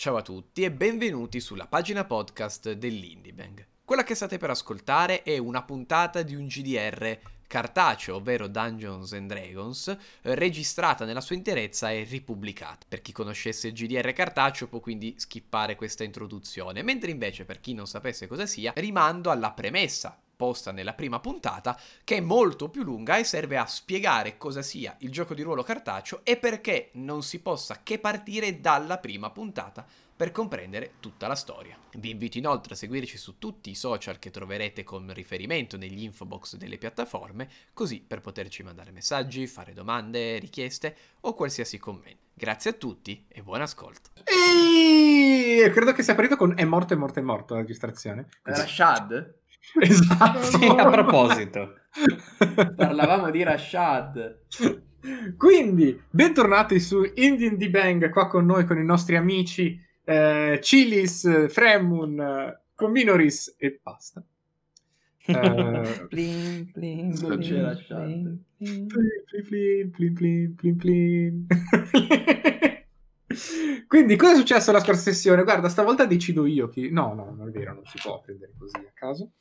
Ciao a tutti e benvenuti sulla pagina podcast dell'Indiebang. Quella che state per ascoltare è una puntata di un GDR cartaceo, ovvero Dungeons and Dragons, registrata nella sua interezza e ripubblicata. Per chi conoscesse il GDR cartaceo può quindi skippare questa introduzione, mentre invece per chi non sapesse cosa sia, rimando alla premessa posta nella prima puntata, che è molto più lunga e serve a spiegare cosa sia il gioco di ruolo cartaceo e perché non si possa che partire dalla prima puntata per comprendere tutta la storia. Vi invito inoltre a seguirci su tutti i social che troverete con riferimento negli info box delle piattaforme, così per poterci mandare messaggi, fare domande, richieste o qualsiasi commento. Grazie a tutti e buon ascolto. Ehi, credo che sia partito con è morto, è morto, è morto la registrazione. Rashad? Esatto. Sì, a proposito. Parlavamo di Rashad. Quindi, bentornati su Indian D Bang qua con noi, con i nostri amici eh, Chilis, Fremun, Cominoris e basta. Eh, Plin, plin, Non plin. Quindi, cosa è successo la scorsa sessione? Guarda, stavolta decido io chi... No, no, non è vero, non si può prendere così a caso.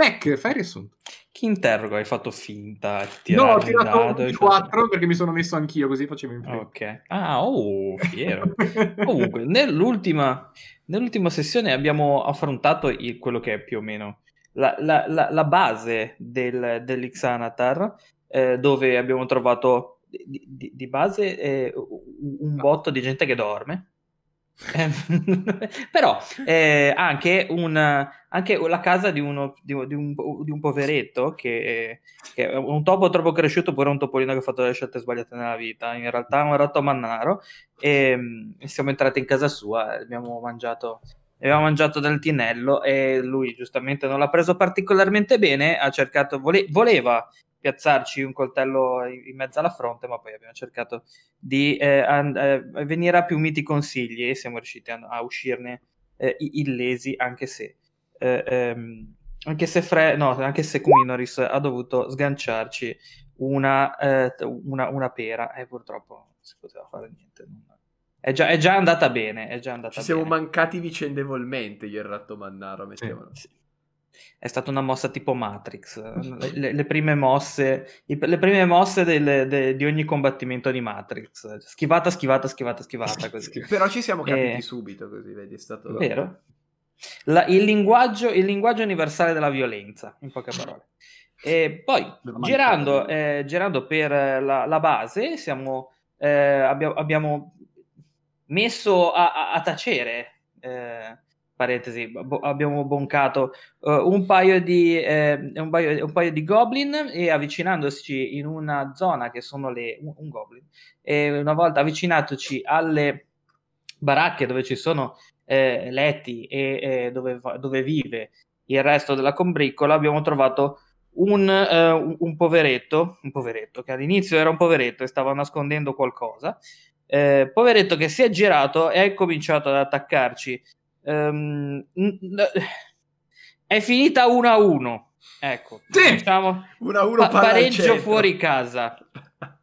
Mac, fai riassunto. Chi interroga? Hai fatto finta? Ti No, ho tirato dado, un hai 4 fatto- perché mi sono messo anch'io, così facevo in fretta. Ok. Ah, oh, fiero. Comunque, nell'ultima, nell'ultima sessione abbiamo affrontato il- quello che è più o meno la, la- la- la base del, dell'Ixanatar, eh, dove abbiamo trovato di, di- di base eh, un un botto di gente che dorme. Però eh, anche, un, anche la casa di, uno, di, di un, di un poveretto che, che è un topo troppo cresciuto pure un topolino che ha fatto le scelte sbagliate nella vita. In realtà è un ratto mannaro. E, mm, siamo entrati in casa sua e abbiamo mangiato aveva mangito del tinello e lui giustamente non l'ha preso particolarmente bene ha cercato vole- voleva piazzarci un coltello in mezzo alla fronte ma poi abbiamo cercato di eh, an- eh, venire a più miti consigli e siamo riusciti a, a uscirne eh, illesi anche se eh, ehm, anche se Fre- no, anche se Kuminoris ha dovuto sganciarci una, eh, una, una pera e purtroppo non si poteva fare niente è già, è già andata bene è già andata Ci siamo bene. mancati vicendevolmente io e il ratto mannaro, mettiamolo. Sì. È stata una mossa tipo Matrix, le, le- le prime mosse, i- le prime mosse del- de- di ogni combattimento di Matrix, schivata, schivata, schivata, schivata, così. Però ci siamo capiti Eh. subito, così vedi, è stato... Vero? La- il, linguaggio, il linguaggio universale della violenza, in poche parole. E poi, girando, eh, girando per eh, la, la base, siamo, eh, abbia- abbiamo messo a, a- a tacere, eh, parentesi, bo- abbiamo boncato eh, un, paio di, eh, un, paio, un paio di goblin e avvicinandoci in una zona che sono le... un, un goblin, e una volta avvicinatoci alle baracche dove ci sono eh, letti e eh, dove, dove vive il resto della combriccola, abbiamo trovato un, eh, un- un poveretto, un poveretto che all'inizio era un poveretto e stava nascondendo qualcosa, eh, poveretto che si è girato e ha cominciato ad attaccarci. N- n- è finita 1 a 1. Ecco, Sì! diciamo Una a uno pa- palla al pareggio fuori casa.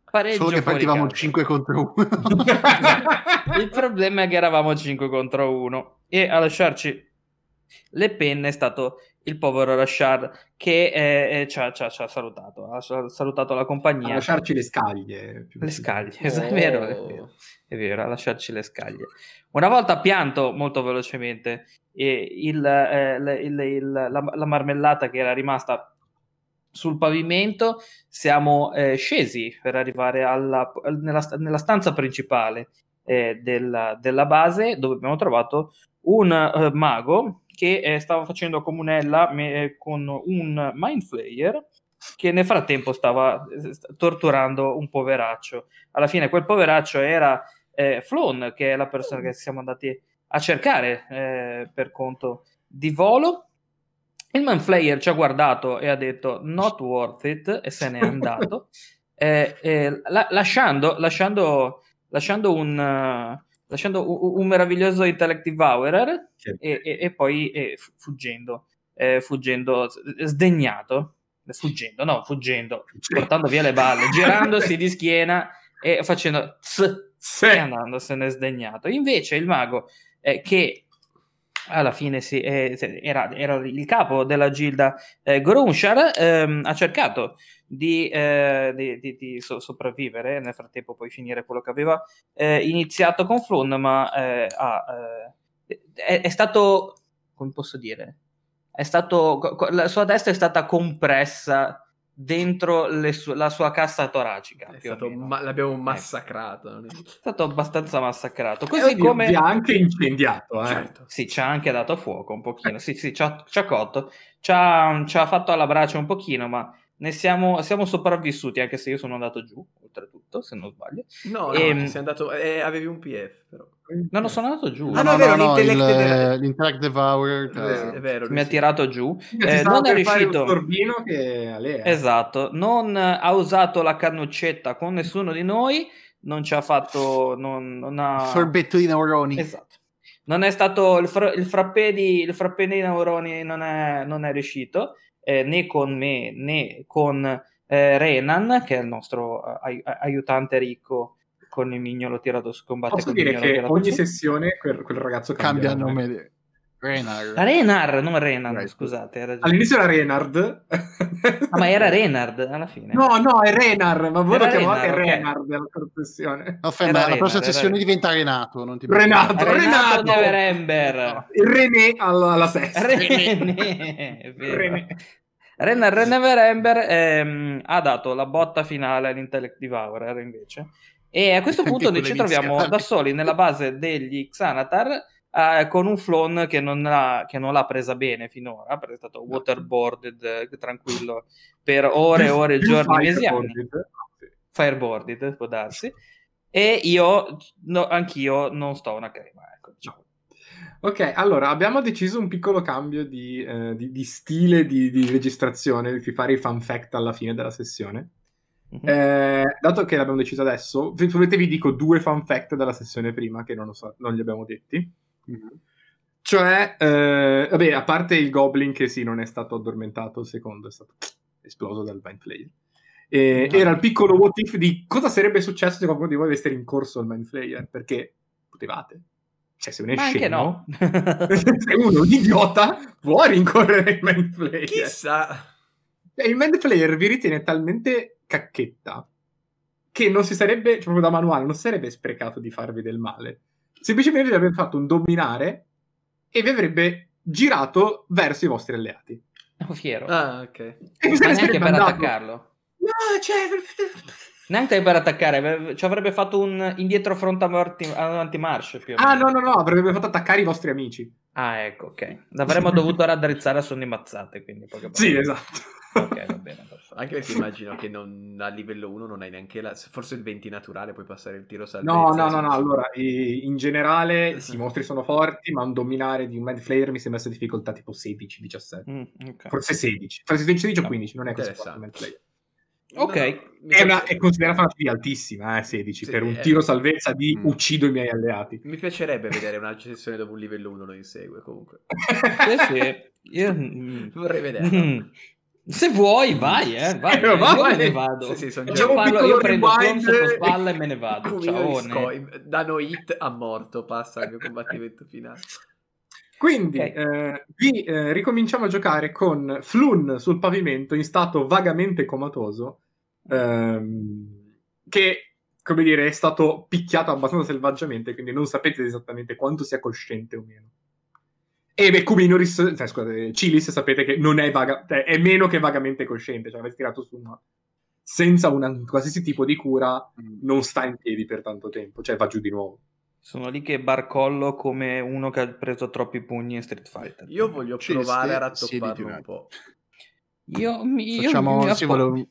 Pareggio Solo che partivamo casa. 5 contro 1. Il problema è che eravamo 5 contro 1 e a lasciarci le penne è stato il povero Rashad che eh, eh, ci, ha, ci ha- ci ha salutato, ha sal- salutato la A compagnia. lasciarci le scaglie. Le scaglie, Oh. è vero, è vero, è vero, a lasciarci le scaglie. Una volta pianto molto velocemente e il, eh, il- il- la, la marmellata che era rimasta sul pavimento, siamo eh, scesi per arrivare alla, nella, nella stanza principale eh, della, della base dove abbiamo trovato un eh, mago che eh, stava facendo comunella me- eh, con un mind flayer che nel frattempo stava eh, torturando un poveraccio. Alla fine quel poveraccio era eh, Flon, che è la persona che siamo andati a cercare eh, per conto di volo. Il Manflayer ci ha guardato e ha detto not worth it e se n'è andato, eh, eh, la- lasciando, lasciando, lasciando un, eh, lasciando un, un meraviglioso Intellect Devourer Che e, e- e poi fu- fuggendo, eh, fuggendo sdegnato, fuggendo, no, fuggendo, portando via le balle, girandosi di schiena e facendo ts, Sì. e andandosene sdegnato. Invece il mago, eh, che alla fine si- eh, era, era il capo della gilda eh, Grunshar, ehm, ha cercato di, eh, di- di- di so- sopravvivere, nel frattempo poi finire quello che aveva eh, iniziato con Flun, ma eh, ha, eh, è, è stato, come posso dire, è stato, la sua testa è stata compressa dentro su- la sua cassa toracica. Stato ma- l'abbiamo massacrato. non è- stato abbastanza massacrato. Così oddio, come... vi ha anche incendiato, eh. Certo. Sì, ci ha anche dato fuoco un pochino. Sì, sì, ci ha, cotto. Ci ha, ci ha fatto alla brace un pochino, ma ne siamo, siamo sopravvissuti, anche se io sono andato giù, oltretutto, se non sbaglio. No, no, Ehm, sei andato... eh, avevi un PF, però. No, non sono andato giù. Ah, no, è vero, l'intellect il- della- l'intellect devourer. È vero, è vero, Mi ha tirato giù. Eh, non è riuscito. che eh. Esatto, non ha usato la cannuccetta con nessuno di noi, non ci ha fatto... Non, non ha... Sorbetto di neuroni. Esatto. Non è stato il, fra- il frappè di il frappè dei neuroni non è, non è riuscito eh, né con me né con eh, Renan, che è il nostro eh, ai- aiutante ricco con il mignolo tirato su combatte Posso dire che ogni sessione quel, quel ragazzo Cambia cambia, nome. Di- Renar. Renar, non Renan, Right. scusate. All'inizio era Renard. Ah, ma era Renard alla fine. No, no, è Renar, ma voi Era lo chiamate Renar, ok. Renard della cortezione. No, ferma, la Renar, prossima sessione Renar. diventa Renato. Non ti Renato. preoccupare. Renato Renato! Il René alla, alla sesta. René, è vero. René. Renan Reneverember ehm, ha dato la botta finale all'Intellect Devourer invece e a questo punto noi ci troviamo da soli nella base degli Xanatar eh, con un Flon che non, l'ha, che non l'ha presa bene finora perché è stato waterboarded eh, tranquillo per ore e ore, giorni, mesi, anni. Sì. fireboarded può darsi e io no, anch'io non sto una crema ecco, diciamo. Ok, allora abbiamo deciso un piccolo cambio di, eh, di- di stile di, di registrazione, di fare i fun fact alla fine della sessione. Mhm. Eh, dato che l'abbiamo deciso adesso, se volete vi dico due fun fact della sessione prima che non, so, non li abbiamo detti. Cioè, eh, vabbè, a parte il Goblin che sì, non è stato addormentato, il secondo è stato esploso dal Mind Flayer. E No. Era il piccolo what if di cosa sarebbe successo se qualcuno di voi avesse rincorso il Mind Flayer, perché potevate. Cioè, se uno è ma scemo, no se uno è un idiota, può rincorrere il Mind Flayer. Chissà. E il Mind Flayer vi ritiene talmente cacchetta che non si sarebbe, cioè, proprio da manuale, non sarebbe sprecato di farvi del male. Semplicemente vi avrebbe fatto un dominare e vi avrebbe girato verso i vostri alleati. Sono fiero Ah, ok. E ma neanche sarebbe per andato. attaccarlo No, cioè... Neanche per attaccare, ci avrebbe fatto un indietro front avanti, marcia più Ah, no, no, no, avrebbe fatto attaccare i vostri amici. Ah, ecco, ok. L'avremmo dovuto raddrizzare a sonne mazzate, quindi Sì, esatto. Ok, va bene, perfetto. Anche perché immagino che non, a livello 1 non hai neanche la... Forse il 20 naturale puoi passare il tiro salvezza. No, no, no, no, allora, eh, in generale sì, i mostri sono forti, ma un dominare di un Mind Flayer mi sembra sia difficoltà tipo 16-17. Mm, ok. Forse 16. Forse 16 o No, 15, non è così forte Mind Flayer. Ok. No, È, una- è considerata una CD altissima, eh, 16, Sì, per un è- tiro salvezza di Mm. uccido i miei alleati. Mi piacerebbe vedere una sessione dove un livello 1 lo insegue comunque. Sì, sì. Io- mm, Vorrei vederlo. Se vuoi, vai, eh, vai. Eh, vai. Io me ne vado. Sì, sì, Io, parlo- io prendo rewind. Sotto spalla e me ne vado. Ciao. Scoim. Danno hit a morto, passa il mio combattimento finale. Quindi Ok. eh, vi eh, ricominciamo a giocare con Flun sul pavimento in stato vagamente comatoso, ehm, che, come dire, è stato picchiato abbastanza selvaggiamente, quindi non sapete esattamente quanto sia cosciente o meno. E beh, Cuminoris, cioè, scusate, Cilis sapete che non è vaga, cioè, è meno che vagamente cosciente, cioè avete tirato su ma senza un qualsiasi tipo di cura non sta in piedi per tanto tempo, cioè va giù di nuovo. Sono lì che barcollo come uno che ha preso troppi pugni in Street Fighter. Io voglio Ci provare a rattopparlo un po'. Io, mi- io Facciamo mi sì, appo- volevo-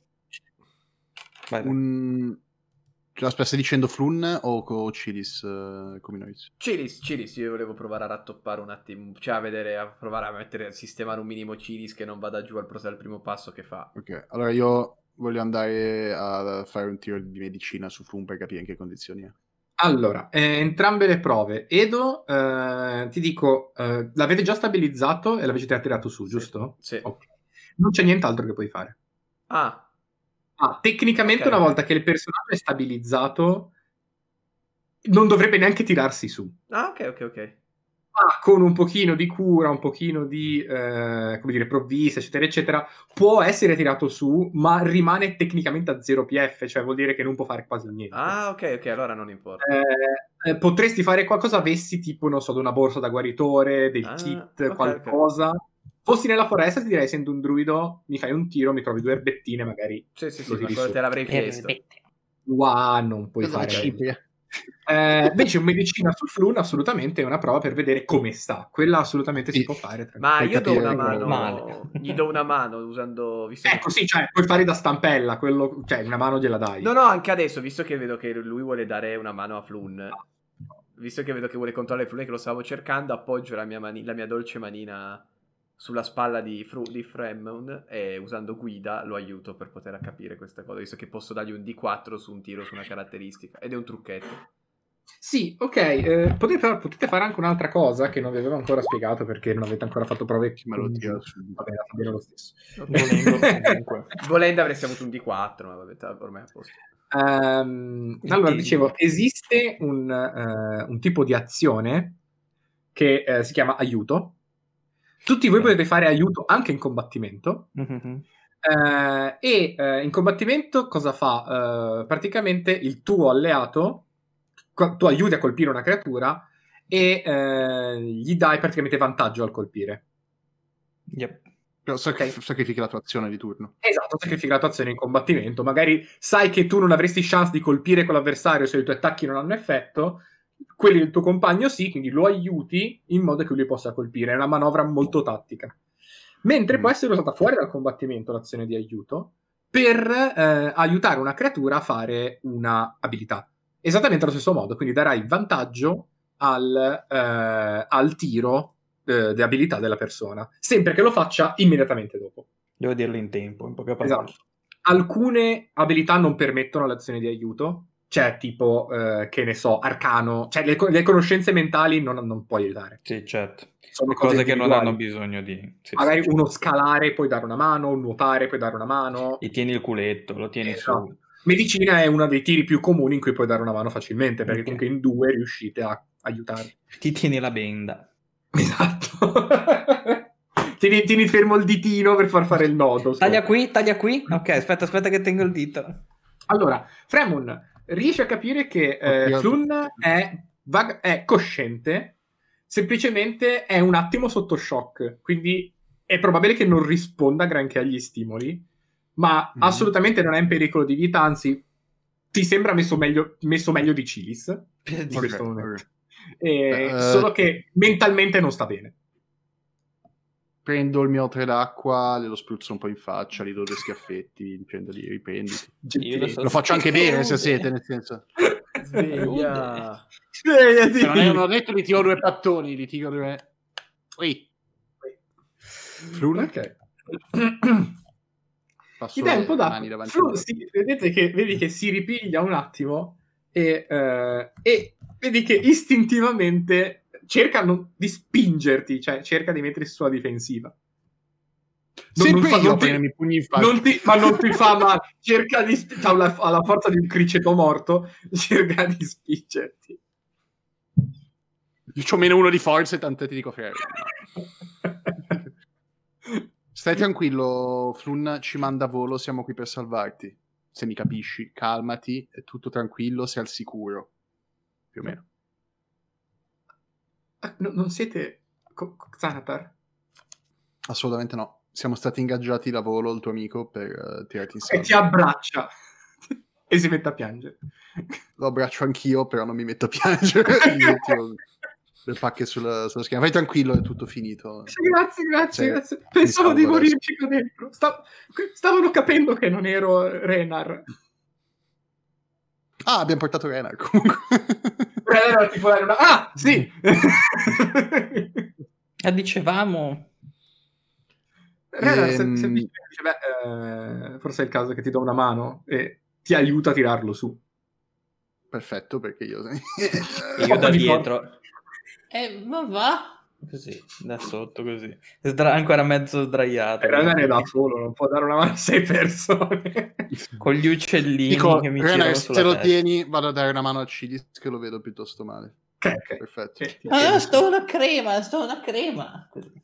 Vai, vai. un... Cioè, aspetta, stai dicendo Flun o co Cilis eh, come noi? Cilis, Cilis, io volevo provare a rattoppare un attimo, cioè a vedere, a provare a mettere, a sistemare un minimo Cilis che non vada giù al, pro- al primo passo che fa. Ok, allora io voglio andare a fare un tiro di medicina su Flun per capire in che condizioni è. Allora, eh, entrambe le prove. Edo, eh, ti dico, eh, l'avete già stabilizzato e l'avete tirato su, giusto? Sì. Ok. Non c'è nient'altro che puoi fare. Ah, Ah, tecnicamente Ok. una volta che il personaggio è stabilizzato, non dovrebbe neanche tirarsi su. Ah, ok, ok, ok. Ma con un pochino di cura, un pochino di, eh, come dire, provvista, eccetera, eccetera, può essere tirato su, ma rimane tecnicamente a 0 PF, cioè vuol dire che non può fare quasi niente. Ah, ok, ok, allora non importa. Eh, eh, potresti fare qualcosa avessi tipo, non so, una borsa da guaritore, del Ah, kit, ok, qualcosa. Fossi nella foresta ti direi, essendo un druido, mi fai un tiro, mi trovi due erbettine, magari Sì, sì, sì, ma quello te l'avrei chiesto. Wow, non puoi Cosa fare. Eh, invece un medicina sul flun assolutamente è una prova per vedere come sta. Quella assolutamente si può fare. Ma io do una mano. male. Gli do una mano usando. Visto che- Ecco, sì, cioè, puoi fare da stampella, quello, cioè una mano gliela dai. No, no, anche adesso, visto che vedo che lui vuole dare una mano a Flun. Visto che vedo che vuole controllare Flun e che lo stavo cercando, appoggio la mia, mani- la mia dolce manina sulla spalla di, Fru- di Fremon e usando guida lo aiuto per poter capire questa cosa, visto che posso dargli un D4 su un tiro su una caratteristica. Ed è un trucchetto. Sì, ok. eh, potete, potete fare anche un'altra cosa che non vi avevo ancora spiegato perché non avete ancora fatto prove. Me lo su. Vabbè, va bene lo stesso. Volendo, comunque. Volendo avresti avuto un D4, ma vabbè, ormai è a posto. Ehm, allora, dicevo, esiste un, eh, un tipo di azione che eh, si chiama aiuto. Tutti voi potete fare aiuto anche in combattimento. Mhm. Eh, e eh, in combattimento cosa fa? Eh, praticamente il tuo alleato, tu aiuti a colpire una creatura e eh, gli dai praticamente vantaggio al colpire. Yep. Però sacri- Ok. sacrifichi la tua azione di turno. Esatto, sacrifichi la tua azione in combattimento. Magari sai che tu non avresti chance di colpire quell'avversario se i tuoi attacchi non hanno effetto, quelli del tuo compagno sì, quindi lo aiuti in modo che lui possa colpire. È una manovra molto tattica. Mentre Mm. può essere usata fuori dal combattimento l'azione di aiuto per eh, aiutare una creatura a fare una abilità. Esattamente allo stesso modo, quindi darai vantaggio al, eh, al tiro eh, di abilità della persona, sempre che lo faccia immediatamente dopo. Devo dirlo in tempo, in poche parole. Esatto. Alcune abilità non permettono l'azione di aiuto, cioè tipo, eh, che ne so, arcano, cioè le, le conoscenze mentali non, non puoi aiutare. Sì, certo. Sono Cose che non hanno bisogno di... sì, Magari sì. uno scalare puoi dare una mano, un nuotare puoi dare una mano. Gli tieni il culetto, lo tieni Esatto. su. Medicina è uno dei tiri più comuni in cui puoi dare una mano facilmente, perché Ok. comunque in due riuscite a aiutare. Ti tieni la benda. Esatto. tieni, tieni fermo il ditino per far fare il nodo. Taglia qui, taglia qui. Ok, aspetta, aspetta che tengo il dito. Allora, Fremun riesce a capire che eh. Flun è, vag- è cosciente, semplicemente è un attimo sotto shock, quindi è probabile che non risponda granché agli stimoli, ma Mhm. assolutamente non è in pericolo di vita, anzi ti sembra messo meglio, messo meglio di Cilis, in questo momento. E- Eh, solo che mentalmente non sta bene. Prendo il mio tre d'acqua, glielo spruzzo un po' in faccia, gli do due schiaffetti dicendogli riprenditi. Lo so. Lo faccio anche bene se siete, nel senso. Sveglia. Svegliati! Se non erano detto li tiro due pattoni, li tiro due... Ui. Flun? Ok. Passo Ed è un po' da... me. sì, vedete che, vedi che si ripiglia un attimo e, eh, e vedi che istintivamente cerca non- di spingerti, cioè cerca di mettersi sulla difensiva. Non- Sempre non fa- non ti- pugni in faccia. non ti- ma non ti fa male, cerca di sp- ha la, ha la forza di un criceto morto, cerca di spingerti. Io ho meno uno di forza e tanto ti dico frega. Stai tranquillo, Flun ci manda a volo, siamo qui per salvarti. Se mi capisci, calmati, è tutto tranquillo, sei al sicuro. Più o meno. Ah, no- non siete co- Xanatar? Assolutamente no. Siamo stati ingaggiati da volo, il tuo amico, per eh, tirarti in E ti salvo. abbraccia e si mette a piangere. Lo abbraccio anch'io, però non mi metto a piangere. Le pacche sulla, sulla schiena. Vai tranquillo, è tutto finito. Grazie, grazie, Sì, grazie. Pensavo salvo di morirci qua dentro. Sta- stavano capendo che non ero Renar. Ah, abbiamo portato Renar comunque. Era tipo una... Ah, sì! Ah, dicevamo... Renar Ehm. sem- semplicemente beh, eh, forse è il caso che ti do una mano e ti aiuta a tirarlo su. Perfetto, perché io... Io da dietro. Eh, ma va? Così, da sotto così. Sdra- ancora mezzo sdraiato. Renar è da solo, non può dare una mano a sei persone. Con gli uccellini Dico, che mi girano se lo testa. tieni, vado a dare una mano a Cilis che lo vedo piuttosto male. ok, ok. Perfetto. Ah, sto una crema, sto una crema. Così.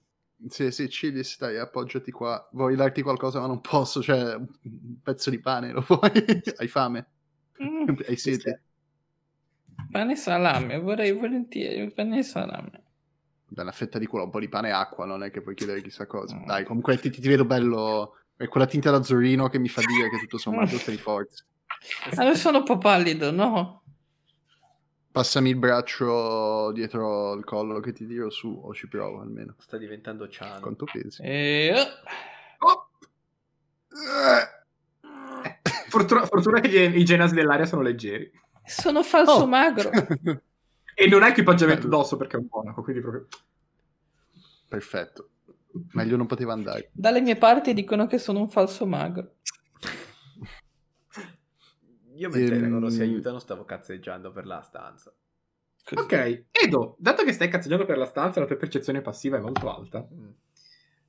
Sì, sì, Cilis, dai, appoggiati qua. Vuoi darti qualcosa, ma non posso. Cioè, un pezzo di pane, lo vuoi? Hai fame? Mm, Hai sete? pane e salame, vorrei volentieri pane e salame. Dai, una fetta di culo, un po' di pane e acqua, non è che puoi chiedere chissà cosa. Mm. Dai, comunque ti, ti vedo bello. È quella tinta d'azzurrino che mi fa dire che tutto sommato sei forte. Allora sono un po' pallido, no? Passami il braccio dietro il collo che ti tiro su, o ci provo almeno. Sta diventando Chan. Quanto pesi? E... Oh! Eh, Fortuna, fortuna che gli- i genas dell'aria sono leggeri. Sono falso Oh. magro. E non ha equipaggiamento addosso perché è un monaco, quindi proprio... Perfetto. Meglio non poteva andare. Dalle mie parti dicono che sono un falso magro. Io mentre Ehm, loro si aiutano stavo cazzeggiando per la stanza. Così. Ok, Edo, dato che stai cazzeggiando per la stanza, la tua percezione passiva è molto alta. Mm.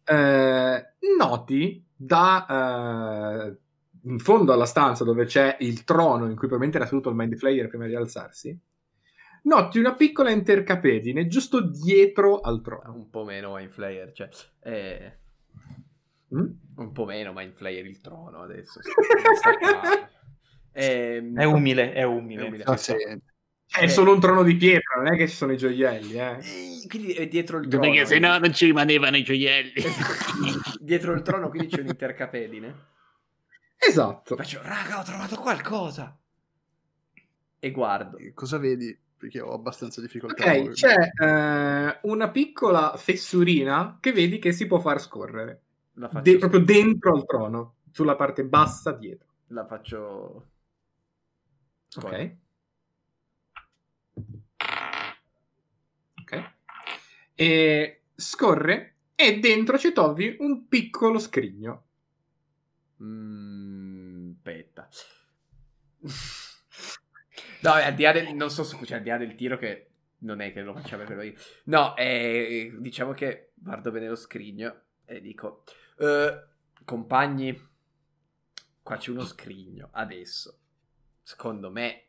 eh, noti da eh, in fondo alla stanza dove c'è il trono in cui probabilmente era seduto il Mind Flayer prima di alzarsi, noti una piccola intercapedine giusto dietro al trono. Un po' meno Mind Flayer, cioè... eh, Mm? un po' meno Mind Flayer il trono adesso. Qua. Ehm, È umile, è è umile. umile. Ah, Sì. È solo un trono di pietra, non è che ci sono i gioielli, eh. Eh, Quindi è dietro il trono. Perché se no non ci rimanevano i gioielli. dietro il trono quindi c'è un'intercapedine. Esatto. Faccio, raga, ho trovato qualcosa. E guardo. Cosa vedi? Perché ho abbastanza difficoltà. a Ok, c'è eh, una piccola fessurina che vedi che si può far scorrere. La faccio, De- proprio dentro al trono, sulla parte bassa dietro. la faccio... Ok. Ok. E scorre e dentro ci trovi un piccolo scrigno. Mm, aspetta. No, è al di là del, non so se cioè, al di là del tiro che non è che lo facciamo per io. No, eh, diciamo che guardo bene lo scrigno e dico, "Eh, compagni, qua c'è uno scrigno adesso. Secondo me,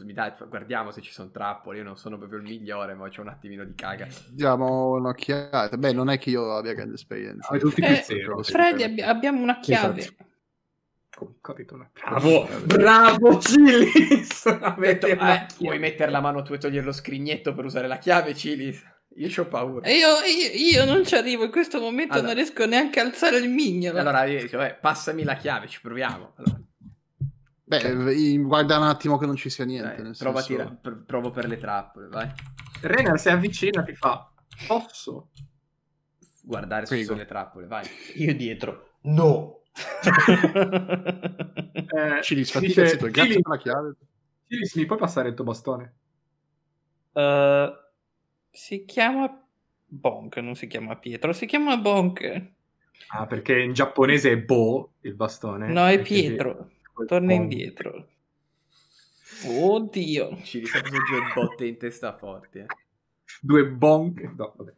mi dai, guardiamo se ci sono trappole. Io non sono proprio il migliore, ma c'è un attimino di caga. Diamo un'occhiata. Beh, non è che io abbia grande esperienza. Avete tutti Eh, zero. Freddy, abbi- abbiamo una chiave. Esatto. Come capito una- Bravo, bravo Cilis. Ho detto, "Eh, vuoi mettere la mano tu e togliere lo scrignetto per usare la chiave, Cilis? Io ho paura. E io, io- io non ci arrivo in questo momento, Allora. non riesco neanche a alzare il mignolo. Allora io dico, "Vabbè, passami la chiave, ci proviamo. Allora, Beh, guarda un attimo che non ci sia niente. dai, nel prova a senso- tira- pr- provo per le trappole, vai. Renar si avvicina e ti fa posso? Guardare se ci Prego. sono le trappole, vai. Io dietro. No. Eh, Ci disfatti dice, zitto, grazie per la chiave. Cilis, mi puoi passare il tuo bastone? Eh, si chiama Bonk, non si chiama Pietro, si chiama Bonk. Ah, perché in giapponese è Bo il bastone. No, è quindi- Pietro. Torna Bo. indietro. Oddio. Ci risato due botte in testa forti. eh. Due bonk. No, vabbè.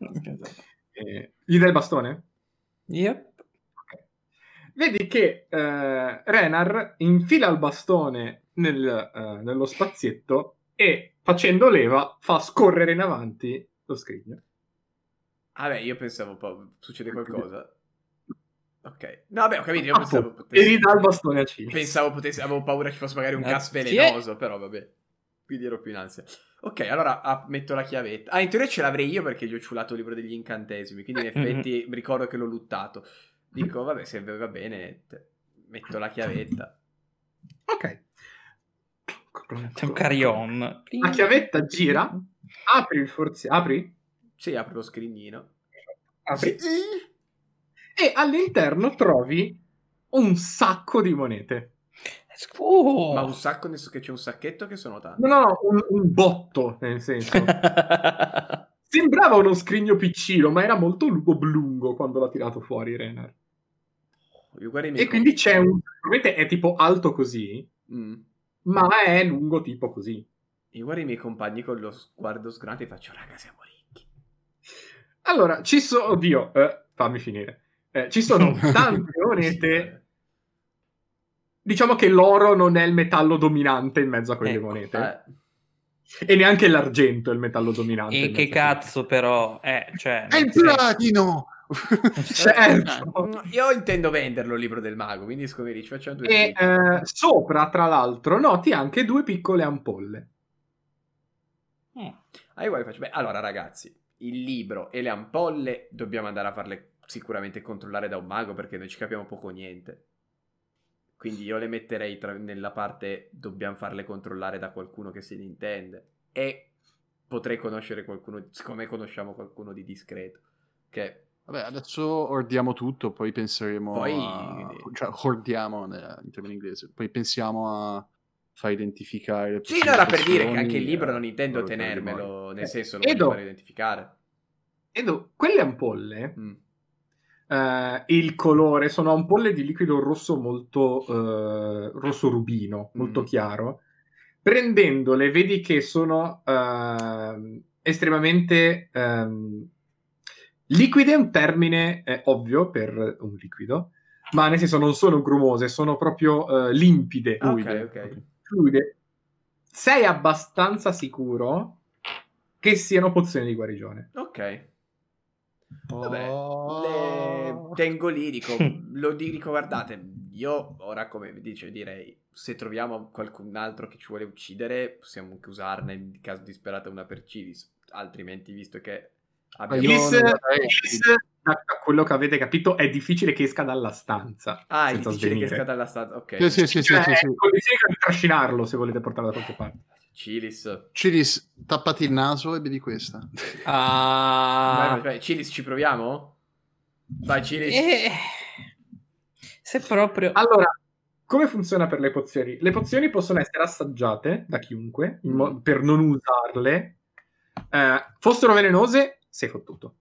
Eh, gli dai il bastone? Yep. Vedi che eh, Renar infila il bastone nel, eh, nello spazietto e facendo leva fa scorrere in avanti lo scrigno. Vabbè, io pensavo poi succede qualcosa. Ok. No, vabbè, ho capito, io Ah, pensavo E potessi... ridà il bastone a Cilis. Pensavo potessi... Avevo paura ci fosse magari un gas Grazie. velenoso, però vabbè. Quindi ero più in ansia. Ok, allora ah, metto la chiavetta. Ah, in teoria ce l'avrei io perché gli ho ciulato il libro degli incantesimi, quindi in effetti mi ricordo che l'ho luttato. Dico, vabbè, se va bene, metto la chiavetta. Ok. C'è un carillon. La chiavetta gira, apri il forzi... Apri? Sì, apro lo scrignino. Apri. E all'interno trovi un sacco di monete. Oh. Ma un sacco, nel senso che c'è un sacchetto che sono tanti. No, no, no, un, un botto, nel senso. Sembrava uno scrigno piccino, ma era molto lu- oblungo quando l'ha tirato fuori Renar. Io guardo i miei E quindi c'è un... Probabilmente è tipo alto così, Mm. ma è lungo tipo così. Io guardo i miei compagni con lo sguardo sgranate e faccio, raga, siamo ricchi. Allora, ci sono... Oddio, eh, fammi finire. Eh, ci sono tante monete... Diciamo che l'oro non è il metallo dominante in mezzo a quelle Ecco, monete. Eh, E neanche l'argento è il metallo dominante. E che cazzo però, eh, cioè... È il platino! Certo. Io intendo venderlo il libro del mago, quindi come dici, facciamo due E eh, sopra, tra l'altro, noti anche due piccole ampolle. Mm. Ah, io faccio, beh, allora ragazzi, il libro e le ampolle dobbiamo andare a farle sicuramente controllare da un mago perché noi ci capiamo poco niente. Quindi io le metterei tra- nella parte dobbiamo farle controllare da qualcuno che se ne intende. E potrei conoscere qualcuno, siccome conosciamo qualcuno di discreto. Che Vabbè, adesso ordiamo tutto, poi penseremo Poi- a... Cioè, ordiamo in termini inglesi, poi pensiamo a far identificare... Sì, no, era per dire che anche il libro non intendo tenermelo, nel Eh, senso non Edo. fare identificare. Edo, quelle ampolle, Mm. eh, il colore, sono ampolle di liquido rosso molto eh, rosso rubino, molto Mm. chiaro. Prendendole, vedi che sono ehm, estremamente ehm, liquide, è un termine eh, ovvio per un liquido, ma nel senso non sono grumose, sono proprio eh, limpide, Ah, Fluide. ok, ok. fluide. Sei abbastanza sicuro che siano pozioni di guarigione. Ok. Vabbè, Oh. le tengo lì, dico, lo dico, guardate, io ora come vi dice, direi, se troviamo qualcun altro che ci vuole uccidere, possiamo anche usarne in caso disperata una per Civis, altrimenti visto che Ilis, da da quello che avete capito, è difficile che esca dalla stanza. Ah, è senza difficile che svenire. esca dalla stanza, ok. Sì, sì, sì, sì, Cioè, sì, sì. difficile che trascinarlo se volete portarlo da qualche parte. Cilis. Cilis, tappati il naso e bevi questa. Ah. Vai. Cilis, ci proviamo? Vai, Cilis. Eh, se proprio... Allora, come funziona per le pozioni? Le pozioni possono essere assaggiate da chiunque mo- per non usarle. Eh, fossero velenose, sei fottuto.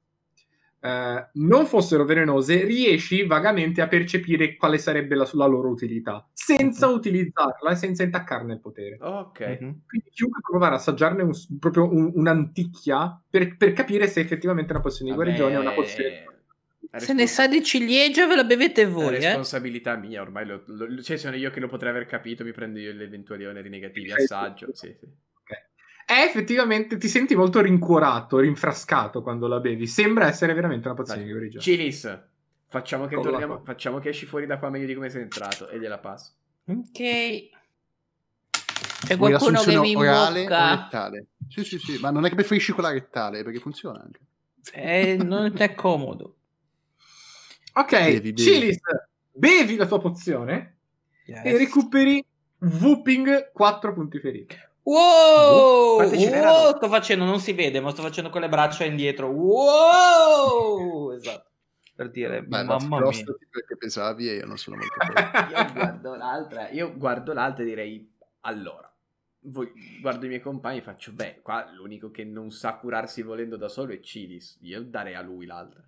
Eh, non fossero velenose, riesci vagamente a percepire quale sarebbe la, la loro utilità, senza utilizzarla e senza intaccarne il potere. Ok. Mhm. Quindi chiunque può provare a assaggiarne un- proprio un- un'anticchia per, per capire se effettivamente è una pozione di guarigione è una pozione. è Se ne sa di ciliegia ve la bevete È voi, eh? responsabilità mia, ormai lo, lo- cioè sono io che lo potrei aver capito, mi prendo io gli eventuali oneri negativi, assaggio, sì, sì. È effettivamente ti senti molto rincuorato, rinfrascato quando la bevi. Sembra essere veramente una pozione di guarigione. Cilis, facciamo che, torniamo, facciamo che esci fuori da qua meglio di come sei entrato e gliela passo. Ok. C'è qualcuno che mi orale o imbocca? rettale? Sì, sì, sì, ma non è che preferisci quella rettale, perché funziona anche. Eh, non è comodo. Ok, Bevi, bevi. Cilis, bevi la tua pozione e recuperi Whooping 4 punti feriti. Wow! Ce wow! Sto facendo, non si vede, ma sto facendo con le braccia indietro. Wow! Esatto. Per dire, Beh, mamma mia. perché pesavi e io non sono molto. Io guardo l'altra, io guardo l'altra e direi, allora, voi- guardo i miei compagni e faccio, beh, qua l'unico che non sa curarsi volendo da solo è Cilis, io darei a lui l'altra.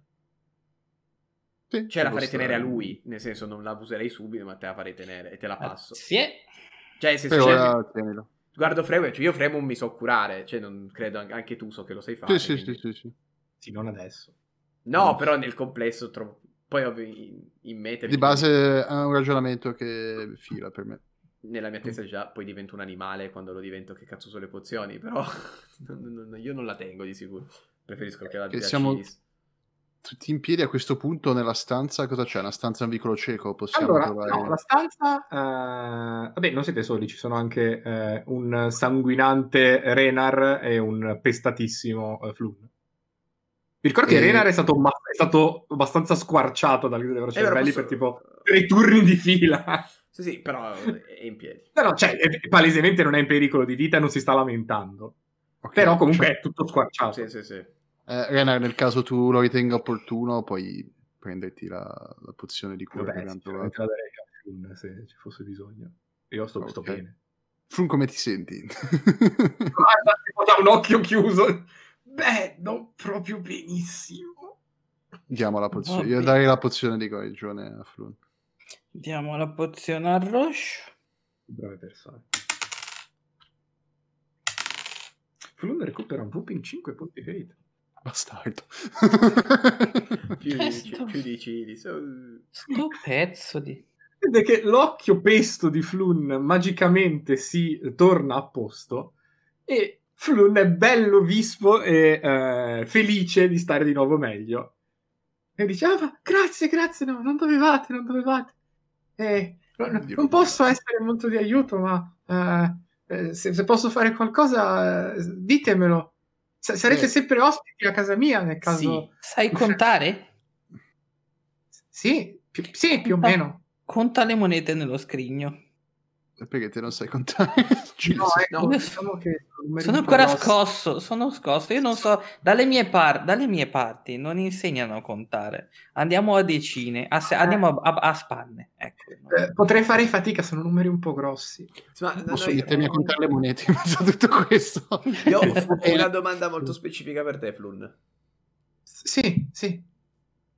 Sì, Cioè la farei tenere a lui, nel senso non la userei subito, ma te la farei tenere e te la passo. Sì. Cioè, Per cioè, ora. Guardo Fremon, cioè io Fremon mi so curare, cioè non credo an- anche tu so che lo sai fare. Sì, sì, quindi- sì, sì, sì. Sì, non adesso. No, però nel complesso trovo... Poi in, in meta... Di base è un ragionamento che fila per me. Nella mia testa già poi divento un animale quando lo divento che cazzo sono le pozioni, però non- non- io non la tengo di sicuro. Preferisco che la Che siamo- Cilis. Tutti in piedi a questo punto nella stanza, cosa c'è? Una stanza in vicolo cieco? Possiamo Allora, trovare... no, la stanza... eh, Vabbè, non siete soli, ci sono anche eh, un sanguinante Renar e un pestatissimo eh, Flun. Vi ricordo che E- Renar è stato, ma- è stato abbastanza squarciato dalle loro Eh, cervelli posso- per tipo tre turni di fila. Sì, sì, però è in piedi. No, no, cioè, è- palesemente non è in pericolo di vita non si sta lamentando. Ok, Però comunque cioè, è tutto squarciato. Sì, sì, sì. Eh, Renar, nel caso tu lo ritenga opportuno, puoi prenderti la, la pozione di cura Vabbè, sicuramente la darei a Flun se ci fosse bisogno. Io sto, sto Ok. bene. Frun, come ti senti? Guarda, da un occhio chiuso. Beh, non proprio benissimo. Diamo la pozione. Io darei la pozione di guarigione a Frun. Diamo la pozione a Roche. Brave persone. Flun recupera un whooping 5 punti feriti. Bastardo. più, Eh, di, sto- pezzo di... Vede che l'occhio pesto di Flun magicamente si torna a posto e Flun è bello vispo e eh, felice di stare di nuovo meglio. E dice, ah, ma grazie, grazie, no, non dovevate, non dovevate. Eh, non, non posso essere molto di aiuto, ma eh, eh, se, se posso fare qualcosa, eh, ditemelo. Sa- sarete Eh. sempre ospiti a casa mia nel caso... Sì. Sai contare? Sì, più, sì, più o meno. Conta le monete nello scrigno. Perché te non sai contare? Ci No, ecco, no. diciamo Sono ancora scosso, sono scosso. Io non so, dalle mie, par- dalle mie parti non insegnano a contare. Andiamo a decine, a se- andiamo a, a- a spanne. Ecco. Eh, potrei fare fatica, sono numeri un po' grossi. Ma no, Posso mettermi a contare le monete in mezzo a tutto questo? io ho una domanda molto specifica per te, Flun. Sì, sì.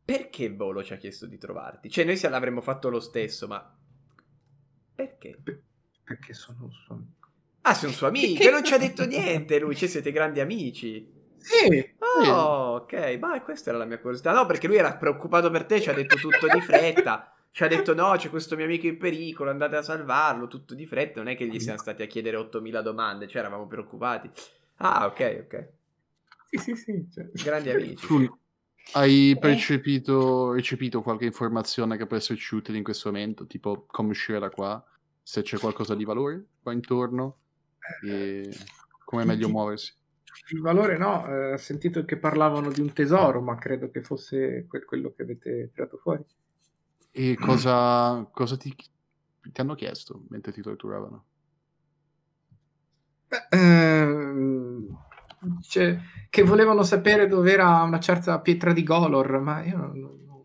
Perché Volo ci ha chiesto di trovarti? Cioè, noi se l'avremmo fatto lo stesso, ma... Perché? Perché sono un suo amico. Ah, sei un suo amico e non ci ha detto niente lui, cioè siete grandi amici. Sì, Oh, ok, ma questa era la mia curiosità. No, perché lui era preoccupato per te, ci ha detto tutto di fretta. Ci ha detto no, c'è questo mio amico in pericolo, andate a salvarlo, tutto di fretta. Non è che gli siamo stati a chiedere 8000 domande, cioè eravamo preoccupati. Ah, ok, ok. sì, sì, sì. cioè. Grandi amici. Flun, hai percepito, recepito qualche informazione che può esserci utile in questo momento? Tipo come uscire da qua? Se c'è qualcosa di valore qua intorno? E come è meglio muoversi? Il valore no, eh, ho sentito che parlavano di un tesoro, ma credo che fosse que- quello che avete tirato fuori. E cosa, cosa ti, ti hanno chiesto mentre ti torturavano? Beh, ehm, cioè, che volevano sapere dove era una certa pietra di Golor, ma io non, non- non-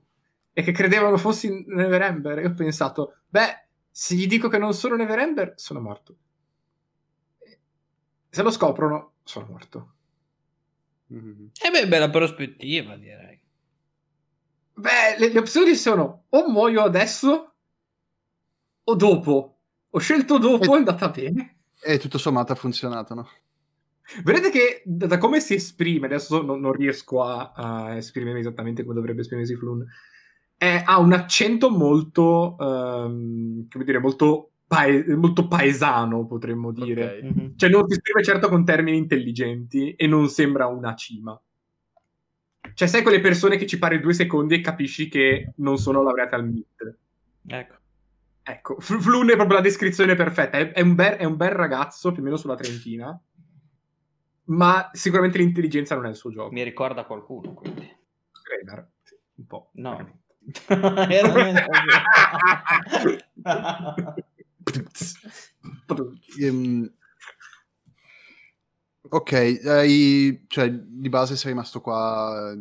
E che credevano fossi Neverember. Io ho pensato, beh, se gli dico che non sono Neverember, sono morto. Se lo scoprono, sono morto. Mhm. E beh, bella prospettiva, direi. Beh, le, le opzioni sono o muoio adesso o dopo. Ho scelto dopo, è andata bene. E tutto sommato ha funzionato, no? Vedete che da, da come si esprime, adesso non, non riesco a, a esprimermi esattamente come dovrebbe esprimersi Flun, è- ha un accento molto, ehm, come dire, molto, pae- molto paesano, potremmo dire. Ok. Mhm. Cioè non si esprime certo con termini intelligenti e non sembra una cima. Cioè sai quelle persone che ci pari due secondi e capisci che non sono laureate al MIT. Ecco. Ecco, Fl- Flun è proprio la descrizione perfetta. È, è un bel, è un bel ragazzo, più o meno sulla trentina, ma sicuramente l'intelligenza non è il suo gioco. Mi ricorda qualcuno, quindi. Sì, un po'. No. Veramente. Ehm, ok, hai- cioè di base sei rimasto qua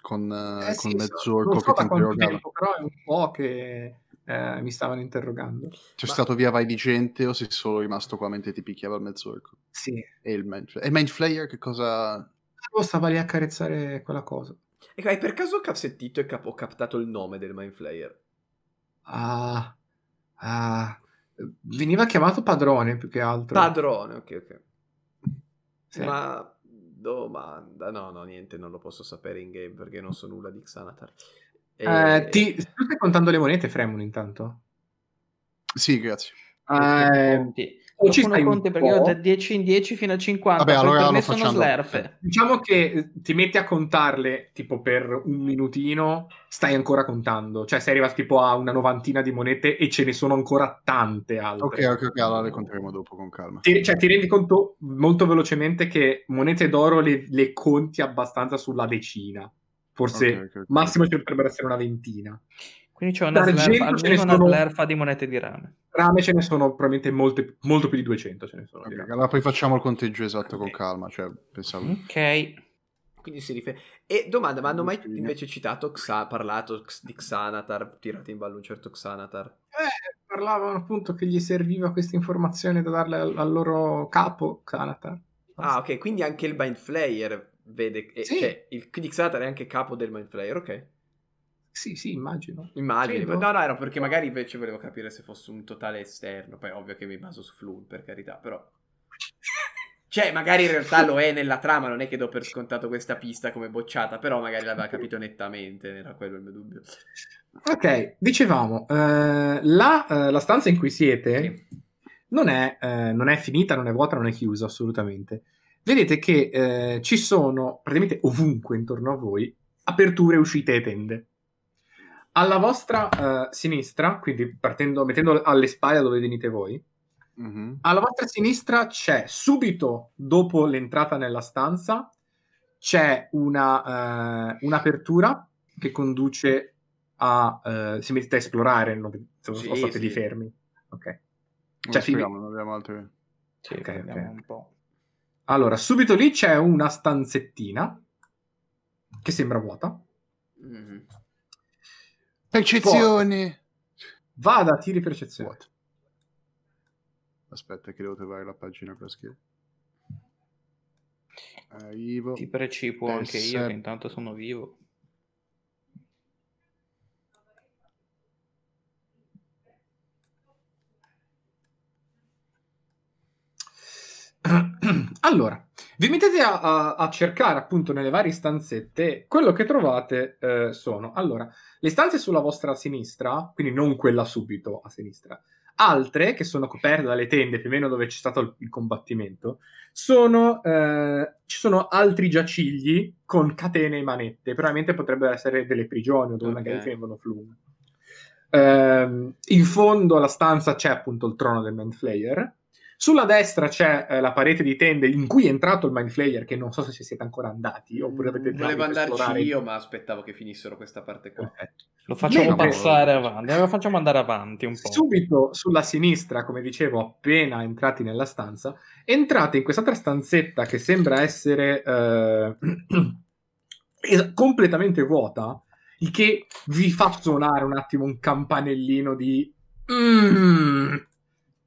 con, eh, con sì, mezz'orco so che ti interrogava. però è un po' che eh, mi stavano interrogando. C'è Ma- stato via vai di gente o sei solo rimasto qua mentre ti picchiava il mezz'orco? Sì. E il Mind Flayer? E Mind Flayer che cosa... Stava lì a carezzare quella cosa. Ecco, hai per caso sentito e cap- ho captato il nome del Mind Flayer? Ah, ah, veniva chiamato padrone più che altro. Padrone, ok, ok. Sì. Ma domanda, no, no, niente, non lo posso sapere in game perché non so nulla di Xanatar. E- Eh, ti, tu stai contando le monete, Fremon, intanto? Sì, grazie. Eh, Conti. O ci stai un conti perché io da 10 in 10 fino a 50. Vabbè, allora per lo me sono facciamo slerfe. Diciamo che eh, ti metti a contarle tipo per un minutino, stai ancora contando. Cioè, sei arrivato tipo a una novantina di monete e ce ne sono ancora tante altre. Ok, ok, ok, allora le conteremo dopo con calma. Ti, cioè, ti rendi conto molto velocemente che monete d'oro le, le conti abbastanza sulla decina. Forse Ok, ok, ok. massimo ci potrebbero essere una ventina. Quindi c'è una slerfa, ce ne almeno una sono- slerfa di monete di rame. Rame ce ne sono probabilmente molte, molto più di 200. Ce ne sono. Ok, direi. allora poi facciamo il conteggio esatto con Ok. calma, cioè pensavo... Ok. Quindi si riferisce. E domanda, ma hanno mai invece citato, Xa- parlato X- di Xanatar, tirato in ballo un certo Xanatar? Eh, parlavano appunto che gli serviva questa informazione da darle al, al loro capo, Xanatar. Ah, ok, quindi anche il Mind Flayer vede... eh, Sì. Cioè, il, quindi Xanatar è anche capo del Mind Flayer, ok. Sì, sì, immagino. Immagini, Credo. no, no, era perché magari invece volevo capire se fosse un totale esterno. Poi ovvio che mi baso su Floon, per carità, però. Cioè, magari in realtà lo è nella trama, non è che do per scontato questa pista come bocciata, però magari l'aveva capito nettamente, era quello il mio dubbio. Ok, dicevamo, eh, la, eh, la stanza in cui siete Sì. non, è, eh, non è finita, non è vuota, non è chiusa assolutamente. Vedete che eh, ci sono praticamente ovunque intorno a voi aperture, uscite e tende. Alla vostra eh, sinistra, quindi partendo, mettendo alle spalle dove venite voi, Mhm. alla vostra sinistra c'è subito dopo l'entrata nella stanza c'è una, eh, un'apertura che conduce a eh, se mettete a esplorare non, se Sì, state sì. lì fermi ok Cioè, speriamo, non abbiamo altre... Sì, Ok, vediamo ok. un po'. allora subito lì c'è una stanzettina che sembra vuota Mhm. Percezione! vada tiri percezione What? Aspetta che devo trovare la pagina la scheda. Arrivo. Ti precipo Eh, anche io, che intanto sono vivo. allora, vi mettete a, a- a cercare appunto nelle varie stanzette. Quello che trovate eh, sono allora le stanze sulla vostra sinistra, quindi non quella subito a sinistra, altre che sono coperte dalle tende più o meno dove c'è stato il, il combattimento. Sono, eh, ci sono altri giacigli con catene e manette. Probabilmente potrebbero essere delle prigioni o dove Ok. magari tengono flume. Ehm, in fondo alla stanza c'è appunto il trono del Mind Flayer. Sulla destra c'è eh, la parete di tende in cui è entrato il Mind Flayer, che non so se siete ancora andati oppure avete già Volevo andarci esplorare. io, ma aspettavo che finissero questa parte qua. Perfetto. Lo facciamo Mentre- passare avanti, lo facciamo andare avanti un po'. Subito sulla sinistra, come dicevo, appena entrati nella stanza, entrate in quest'altra stanzetta che sembra essere eh, completamente vuota, il che vi fa suonare un attimo un campanellino di... "Mm",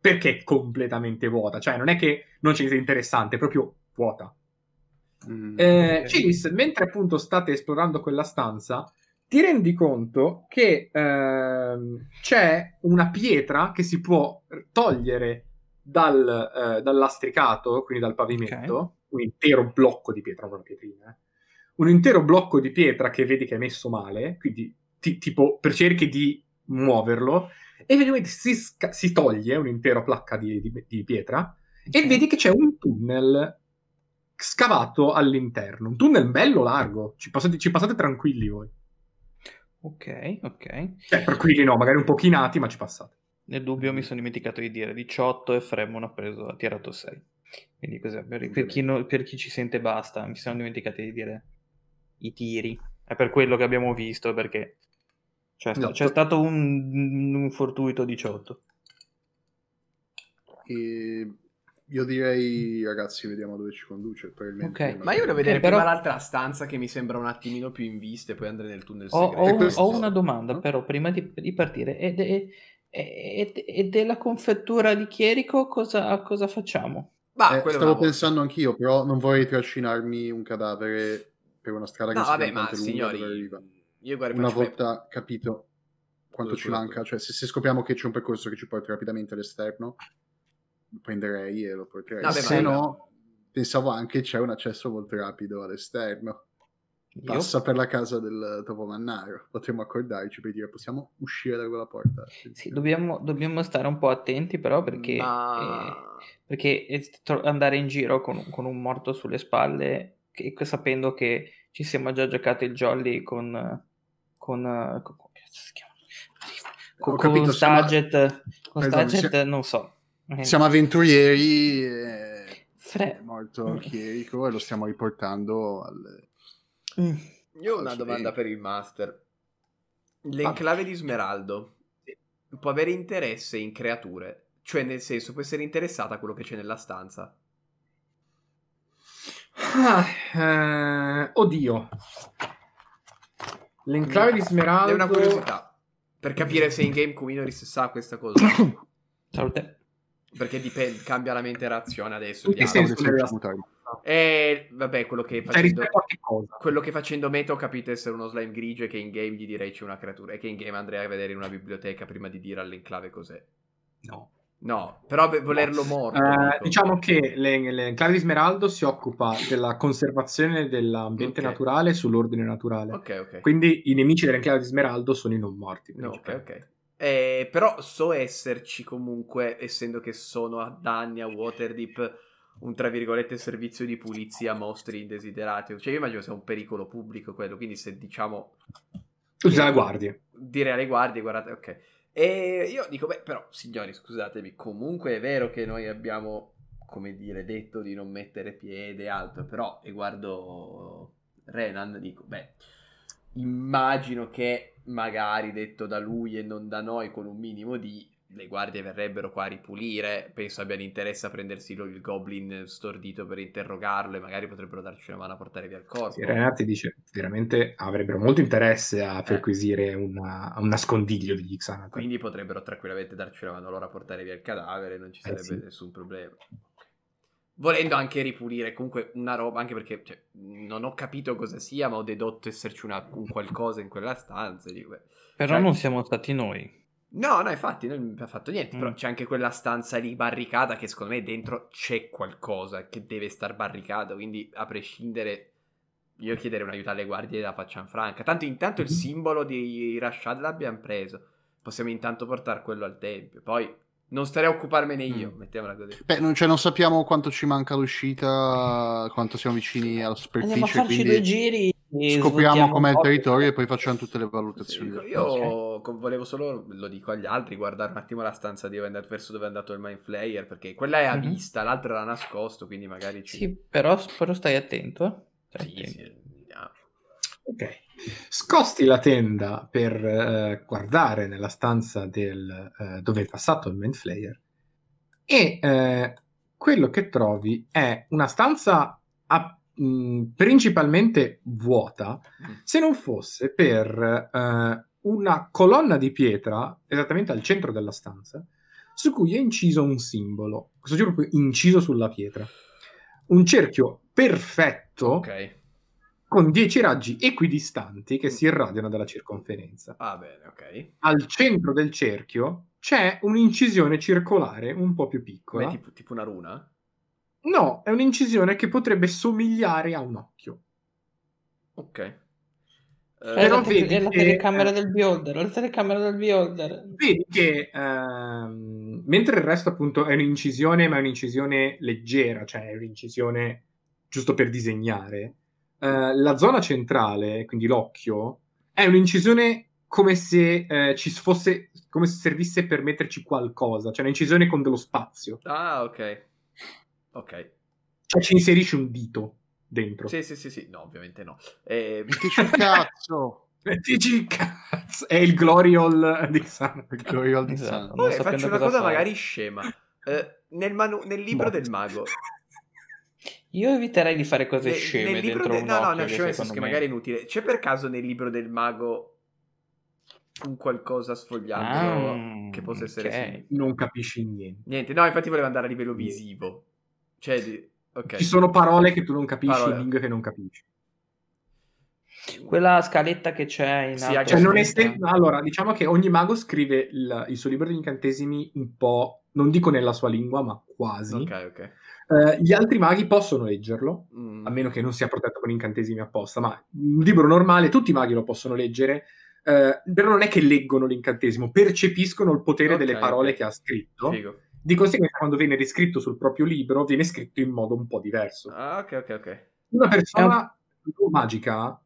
perché è completamente vuota? Cioè, non è che non niente di interessante, è proprio vuota. Mm. Eh, Ok. Cilis, mentre appunto state esplorando quella stanza, ti rendi conto che ehm, c'è una pietra che si può togliere dal, eh, dal lastricato, quindi dal pavimento, un intero blocco di pietra, una pietrina, eh. un intero blocco di pietra che vedi che è messo male, quindi ti- tipo per cerchi di muoverlo, e vedete si, sca- si toglie un'intera placca di, di- di pietra e vedi che c'è un tunnel scavato all'interno, un tunnel bello largo, ci passate, ci passate tranquilli voi. Ok, ok. Cioè, tranquilli no, magari un po' chinati, ma ci passate. Nel dubbio mi sono dimenticato di dire 18 e Fremon ha, preso, ha tirato 6. Quindi cos'è? Per, per chi no- per chi ci sente basta, mi siamo dimenticati di dire i tiri. È per quello che abbiamo visto, perché c'è, sta- No. c'è stato un, un fortuito 18. E io direi, ragazzi, vediamo dove ci conduce. probabilmente Ma io volevo vedere Ok, però- prima l'altra stanza che mi sembra un attimino più in vista e poi andare nel tunnel Ho, segreto. ho un- ho una domanda, però, prima di, di partire. E, de- e- e- e della confettura di Chierico cosa, cosa facciamo? Ma Eh, stavo volta. pensando anch'io, però non vorrei trascinarmi un cadavere per una strada che No, non vabbè, ma lunga, signori, arriva. Io guarda, Una volta capito quanto ci manca, cioè se, se scopriamo che c'è un percorso che ci porta rapidamente all'esterno, lo prenderei e lo porterei. Vabbè, se ma- no, pensavo anche c'è un accesso molto rapido all'esterno. Io? Passa per la casa del topo mannaro. Potremmo accordarci per dire possiamo uscire da quella porta. Sì, dobbiamo, dobbiamo stare un po' attenti, però, perché, Ma... eh, perché andare in giro con, con un morto sulle spalle, che- sapendo che ci siamo già giocati il jolly con. Con, eh, con- come cazzo si chiama? Con, capito, con siamo- Staget, con Perdone, Staget, sia- non so. Siamo avventurieri. e- Fre- È morto Mm. Chierico e lo stiamo riportando al... Mm. Io ho una domanda per il master. L'enclave di Smeraldo può avere interesse in creature? Cioè, nel senso, può essere interessata a quello che c'è nella stanza? Ah, eh, oddio. L'enclave di Smeraldo... È una curiosità. Per capire se in game Kuminoris sa questa cosa. Salute. Perché dipende, cambia la mente reazione adesso. In che senso? E vabbè, quello che Cioè, facendo... Quello che facendo meta ho capito essere uno slime grigio e che in game gli direi c'è una creatura. E che in game andrei a vedere in una biblioteca prima di dire all'enclave cos'è. No. No, però volerlo morto. Eh, diciamo che le- le- Clave di Smeraldo si occupa della conservazione dell'ambiente Ok. naturale sull'ordine naturale. Ok, ok. Quindi i nemici dell'enclave di Smeraldo sono i non morti. No, ok, ok. Eh, però so esserci comunque, essendo che sono a danni a Waterdeep, un tra virgolette servizio di pulizia mostri indesiderati. Cioè, io immagino sia un pericolo pubblico quello. Quindi, se diciamo Tu sei la guardia. dire alle guardie, guardate, ok. E io dico, beh, però, signori, scusatemi, comunque è vero che noi abbiamo, come dire, detto di non mettere piede alto, però, e guardo Renan, dico, beh, immagino che magari detto da lui e non da noi con un minimo di le guardie verrebbero qua a ripulire penso abbiano interesse a prendersi lo- il goblin stordito per interrogarlo e magari potrebbero darci una mano a portare via il corpo Sì, Renati dice veramente avrebbero molto interesse a perquisire una- un nascondiglio degli Xanath. Quindi potrebbero tranquillamente darci una mano loro a portare via il cadavere, non ci Eh, sarebbe sì. nessun problema. Volendo anche ripulire comunque una roba, anche perché cioè, non ho capito cosa sia, ma ho dedotto esserci una- un qualcosa in quella stanza. dico, beh, Però cioè- non siamo stati noi. No, no, infatti non mi ha fatto niente, Mm. però c'è anche quella stanza lì barricata che secondo me dentro c'è qualcosa che deve star barricata, quindi a prescindere io chiederei un aiuto alle guardie da faccian franca. Tanto intanto il Mhm. simbolo di Rashad l'abbiamo preso, possiamo intanto portare quello al tempio, poi non starei a occuparmene io, Mm. mettiamola così. Beh, non, cioè, non sappiamo quanto ci manca l'uscita, quanto siamo vicini alla superficie, Andiamo a farci quindi due giri scopriamo com'è il territorio e poi facciamo tutte le Sì, valutazioni. del io co- volevo solo, lo dico agli altri, guardare un attimo la stanza di dove è andato, verso dove è andato il Mind Flayer, perché quella è a Mhm. vista, l'altra era nascosto, quindi magari ci... Sì, però, però stai attento. eh. Stai Sì, attento. sì. Ok. Scosti la tenda per eh, guardare nella stanza del, eh, dove è passato il Mind Flayer e eh, quello che trovi è una stanza a- mh, principalmente vuota Mm. se non fosse per eh, una colonna di pietra esattamente al centro della stanza su cui è inciso un simbolo, questo giro proprio inciso sulla pietra. Un cerchio perfetto Ok, con 10 raggi equidistanti che si irradiano dalla circonferenza. va bene, ok. Al centro del cerchio c'è un'incisione circolare un po' più piccola. Beh, tipo, tipo una runa? No, è un'incisione che potrebbe somigliare a un occhio. Ok. È Eh, Però la, vedi è la che- telecamera del beholder, la telecamera del beholder. Vedi che ehm, mentre il resto appunto è un'incisione, ma è un'incisione leggera, cioè è un'incisione giusto per disegnare, eh, la zona centrale, quindi l'occhio, è un'incisione come se eh, ci fosse, come se servisse per metterci qualcosa, cioè un'incisione con dello spazio, Ah, ok. Ok. cioè ci inserisci un dito dentro. Sì, sì, sì, sì. No, ovviamente no. Eh, Mettici il cazzo! E dici, cazzo, è il Gloriol di Xana. Il Glorial di Esatto. Sapendo faccio una cosa fare. magari scema. Eh, nel, manu- nel libro Boh. del mago. Io eviterei di fare cose Ne- sceme nel libro dentro de- un No, no, occhio, no, sceme nel senso secondo che me- magari è inutile. C'è per caso nel libro del mago un qualcosa sfogliando Ah, che possa essere ok. simile? Non capisci niente. Niente, no, infatti volevo andare a livello visivo. Cioè, di... ok. Ci sono parole che tu non capisci, Parole. lingue che non capisci. Quella scaletta che c'è in Sì, Cioè, non è sten- allora, diciamo che ogni mago scrive il, il suo libro di incantesimi un po', non dico nella sua lingua, ma quasi. Ok, ok. Eh, gli altri maghi possono leggerlo, Mm. a meno che non sia protetto con incantesimi apposta, ma un libro normale tutti i maghi lo possono leggere, eh, però non è che leggono l'incantesimo, percepiscono il potere Ok, delle parole ok. che ha scritto. Figo. Di conseguenza, quando viene riscritto sul proprio libro, viene scritto in modo un po' diverso. Ah, ok, ok, ok. Una persona magica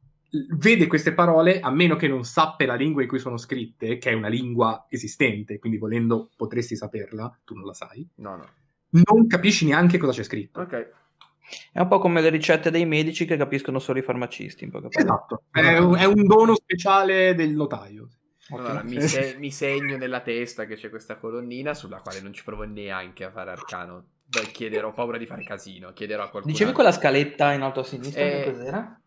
vede queste parole a meno che non sappia la lingua in cui sono scritte, che è una lingua esistente, quindi volendo potresti saperla, tu non la sai, No, no. non capisci neanche cosa c'è scritto. Ok. È un po' come le ricette dei medici che capiscono solo i farmacisti. In parole. Esatto, è un, è un dono speciale del notaio. Allora, mi, se- mi segno nella testa che c'è questa colonnina sulla quale non ci provo neanche a fare arcano. Beh, chiederò, ho paura di fare casino, chiederò a qualcuno. Dicevi quella scaletta in alto a sinistra? Eh, che cos'era?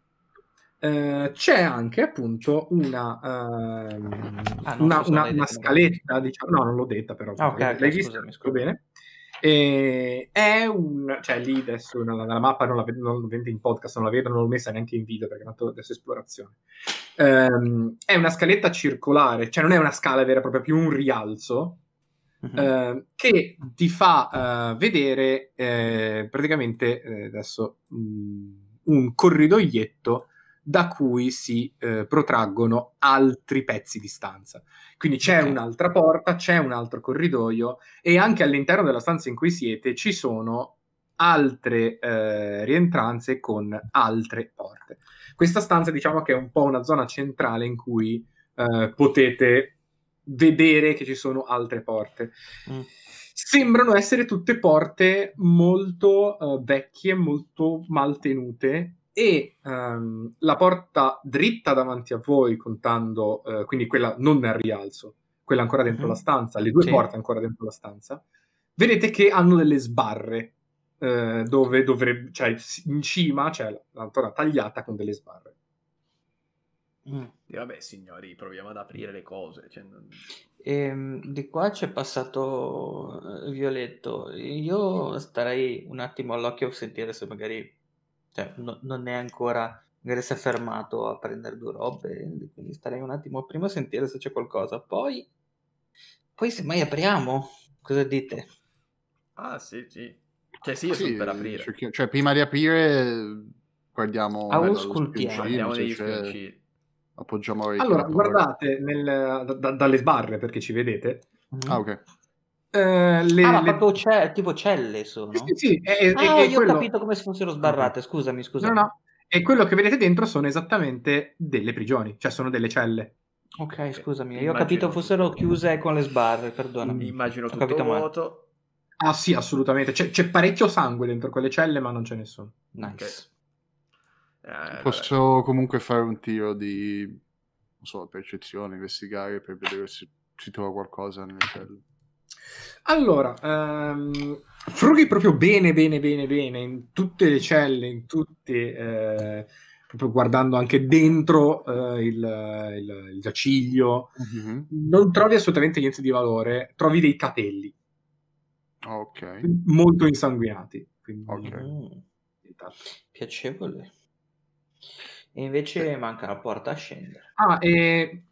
Eh, c'è anche appunto una, ehm, Ah, no, una, scusa, una- una scaletta, diciamo, no, non l'ho detta però, Ah, ok, ok, l'hai vista scusami, tutto bene. E è un, cioè lì adesso nella, nella mappa non la vedo, non ovviamente in podcast non la vedo, non l'ho messa neanche in video perché è fatto adesso esplorazione. Ehm, è una scaletta circolare, cioè non è una scala vera e propria, più un rialzo, Mhm. eh, che ti fa eh, vedere eh, praticamente eh, adesso mm, un corridoietto da cui si eh, protraggono altri pezzi di stanza. Quindi c'è Ok. un'altra porta, c'è un altro corridoio e anche all'interno della stanza in cui siete ci sono altre eh, rientranze con altre porte. Questa stanza diciamo che è un po' una zona centrale in cui eh, potete vedere che ci sono altre porte. Mm. Sembrano essere tutte porte molto eh, vecchie, molto mal tenute e ehm, la porta dritta davanti a voi, contando, eh, quindi quella non nel rialzo, quella ancora dentro Mhm. la stanza, le due Sì. porte ancora dentro la stanza, vedete che hanno delle sbarre eh, dove dovrebbe, cioè in cima c'è la- l'ancora tagliata con delle sbarre. Mm. Di, Vabbè, signori, proviamo ad aprire le cose. cioè, non- Ehm, di qua c'è passato eh, Violetto. Io starei un attimo all'occhio a sentire se magari cioè, no- non è ancora, magari si è fermato a prendere due robe, quindi starei un attimo prima a sentire se c'è qualcosa. Poi, poi semmai apriamo, cosa dite? Ah, sì, sì. Cioè, sì, io Sì, sono per aprire. cerchi- cioè, prima di aprire, guardiamo Ah, auscultiamo. c'è- spioncini. appoggiamo Allora, guardate nel- da- da- dalle sbarre perché ci vedete. Ah, ok. Eh, le- Ah, ma le- proprio ce- tipo celle sono? Sì, sì, è, è- Ah, è io quello... ho capito come se fossero sbarrate, scusami, scusami. No, no, e quello che vedete dentro sono esattamente delle prigioni, cioè sono delle celle. Ok, scusami, io ho Immagino- capito fossero chiuse con le sbarre, perdonami. Immagino Ho tutto capito male. vuoto. Ah sì, assolutamente. C'è, c'è parecchio sangue dentro quelle celle, ma non c'è nessuno. Nice. Eh, vabbè. Posso comunque fare un tiro di, non so, percezione, investigare per vedere se si trova qualcosa nelle celle. Allora, ehm, frughi proprio bene, bene, bene, bene in tutte le celle, in tutte, eh, proprio guardando anche dentro eh, il, il- il giaciglio. Mhm. Non trovi assolutamente niente di valore, trovi dei capelli Ok. molto insanguinati. Quindi, Ok. Piacevole. E invece manca la porta a scendere. Ah, e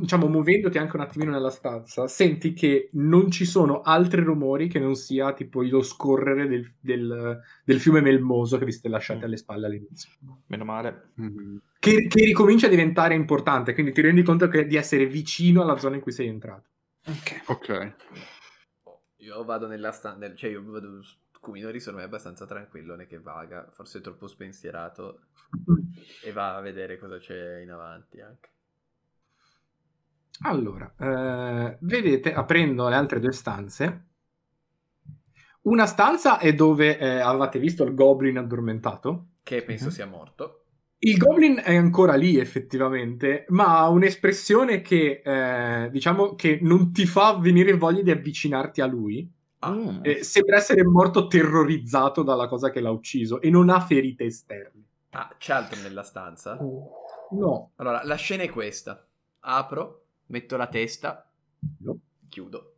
diciamo, muovendoti anche un attimino nella stanza, senti che non ci sono altri rumori che non sia tipo lo scorrere del, del- del fiume melmoso che vi siete lasciati alle spalle all'inizio. Meno male. Mhm. Che, che ricomincia a diventare importante, quindi ti rendi conto che- di essere vicino alla zona in cui sei entrato. Ok. Ok. Io vado nella stanza, cioè io vado su Kuminori, secondo me è abbastanza tranquillo, non è che vaga, forse è troppo spensierato e va a vedere cosa c'è in avanti anche. Allora, eh, vedete, aprendo le altre due stanze, una stanza è dove eh, avevate visto il goblin addormentato. Che penso Mhm. sia morto. Il goblin è ancora lì effettivamente, ma ha un'espressione che eh, diciamo che non ti fa venire voglia di avvicinarti a lui. Ah. Eh, sembra essere morto terrorizzato dalla cosa che l'ha ucciso e non ha ferite esterne. ah, c'è altro nella stanza? Uh. No, Allora, la scena è questa. Apro, metto la testa, no. chiudo.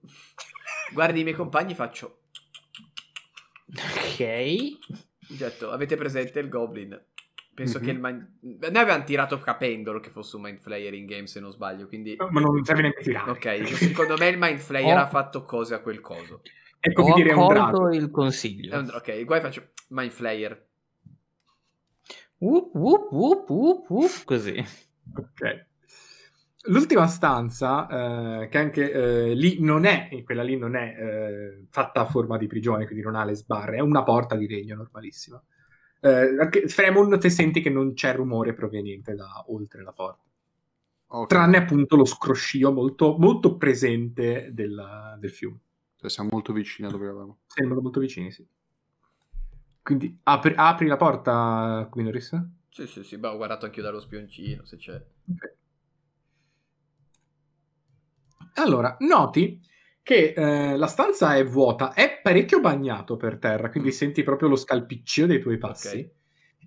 Guardi i miei compagni, faccio... Ok. Getto, avete presente il goblin? Penso Mhm. che il mind... Noi avevamo tirato capendolo che fosse un mind flayer in game se non sbaglio, quindi... ma non serve neanche tirare. Ok, secondo me il mind flayer Oh. ha fatto cose a quel coso. Come Ho dire accolto il consiglio. un- Ok, guai faccio mind flayer. Whoop, whoop, whoop, whoop, whoop, così. Ok. L'ultima stanza, eh, che anche eh, lì non è, quella lì non è eh, fatta a forma di prigione, quindi non ha le sbarre, è una porta di legno normalissima. Eh, anche Fremon te senti che non c'è rumore proveniente da oltre la porta, Ok. tranne appunto lo scroscio molto, molto presente del, del fiume. Cioè, siamo molto vicini a dove eravamo. Sembrano molto vicini, sì. Quindi apri, apri la porta, Quinoris? Sì, sì, sì, beh, ho guardato anch'io dallo spioncino se c'è. Ok. Allora, noti che eh, la stanza è vuota, è parecchio bagnato per terra, quindi senti proprio lo scalpiccio dei tuoi passi Ok.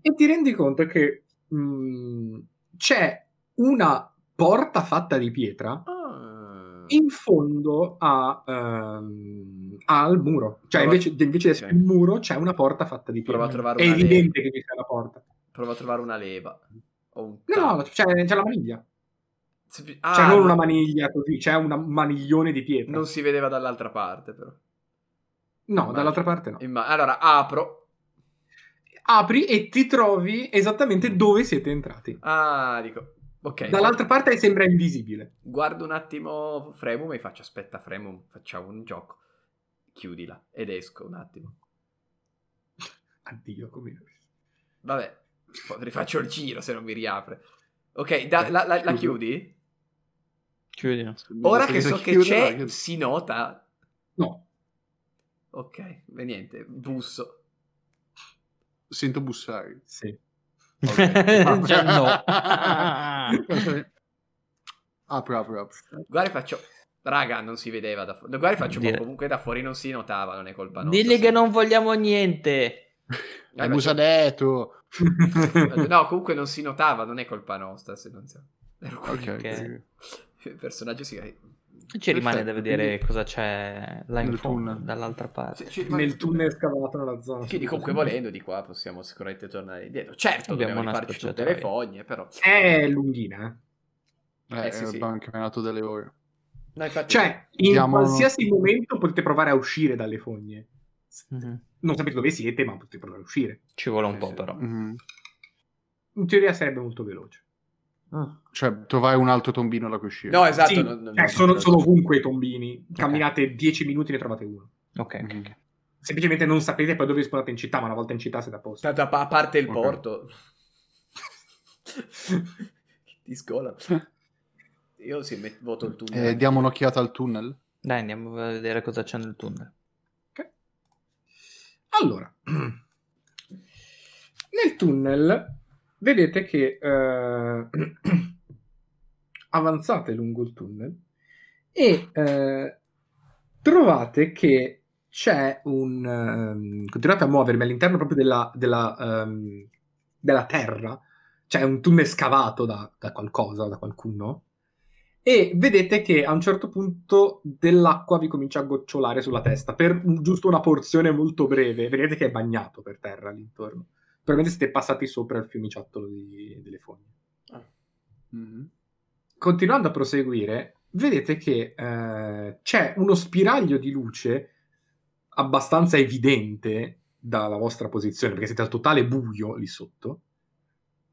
e ti rendi conto che mh, c'è una porta fatta di pietra Ah. in fondo a, ehm, al muro. Cioè, Prova- invece, invece di essere Ok. un muro, c'è una porta fatta di Prova a pietra. trovare È una evidente che ci sia la porta. Provo a trovare una leva. Un No, no, c'è, c'è la maniglia. Se- Cioè, ah, non no- una maniglia così, c'è una- un maniglione di pietra. Non si vedeva dall'altra parte, però. No, dall'altra parte no. Imma- allora, apro. Apri e ti trovi esattamente dove siete entrati. Ah, dico. Ok. Dall'altra parte sembra invisibile. Guardo un attimo Fremum e faccio, aspetta Fremum, facciamo un gioco. Chiudila. Ed esco un attimo. Addio, come... Vabbè, rifaccio il giro se non mi riapre. Ok, da- la, la- la chiudi? Chiudilo. Ora che so che c'è, la si nota. No, Ok, e niente, busso. Sento bussare. sì. Cioè, no. apro, apro, apro. Guarda, faccio. Raga, non si vedeva da fuori. Guarda, faccio Dire- comunque da fuori non si notava, non è colpa nostra. Digli se- che non vogliamo niente. Eh, Hai ma musa c'è- detto. No, comunque non si notava, non è colpa nostra. Se non si... Ero Ok, curioso. Il personaggio si. Ci rimane da vedere quindi- cosa c'è là in fondo, tunnel. dall'altra parte. Ci- ci rimane- Nel tunnel scavato nella zona. Quindi comunque volendo di qua possiamo sicuramente tornare indietro. Certo, Abbiamo dobbiamo una farci tutte le fogne, però. È lunghina, eh. Eh, Eh, sì, sì. abbiamo anche menato delle ore. No, infatti, Cioè, in Diamo- qualsiasi momento potete provare a uscire dalle fogne. Mhm. Non sapete dove siete, ma potete provare a uscire. Ci vuole un Sì, po' sì. però. Mhm. In teoria sarebbe molto veloce. Cioè, trovare un altro tombino da cui uscire. No, esatto. Sì, non- non- cioè, sono, sono ovunque i tombini. Camminate 10 minuti e ne trovate uno. Ok, ok, Mhm. ok. Semplicemente non sapete poi dove spawnate in città, ma una volta in città siete a posto. Tanto a a parte il Ok. porto. Ti scola. Io sì, met- voto il tunnel. Eh, diamo un'occhiata al tunnel. Dai, andiamo a vedere cosa c'è nel tunnel. Ok. Allora, nel tunnel vedete che eh, avanzate lungo il tunnel e eh, trovate che c'è un... ehm, continuate a muovermi all'interno proprio della, della, ehm, della terra, c'è un tunnel scavato da, da qualcosa, da qualcuno, e vedete che a un certo punto dell'acqua vi comincia a gocciolare sulla testa per giusto una porzione molto breve. Vedete che è bagnato per terra all'intorno. Probabilmente siete passati sopra il fiumiciattolo di- delle fogne. Mhm. Continuando a proseguire, vedete che eh, c'è uno spiraglio di luce abbastanza evidente dalla vostra posizione, perché siete al totale buio lì sotto.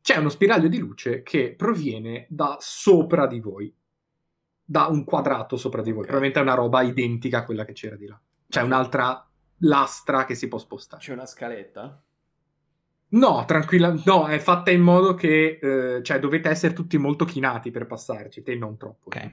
C'è uno spiraglio di luce che proviene da sopra di voi, da un quadrato sopra di voi. Ok. Probabilmente è una roba identica a quella che c'era di là. C'è un'altra lastra che si può spostare. C'è una scaletta? No, tranquilla, no, è fatta in modo che eh, cioè, dovete essere tutti molto chinati per passarci, te non troppo. Ok.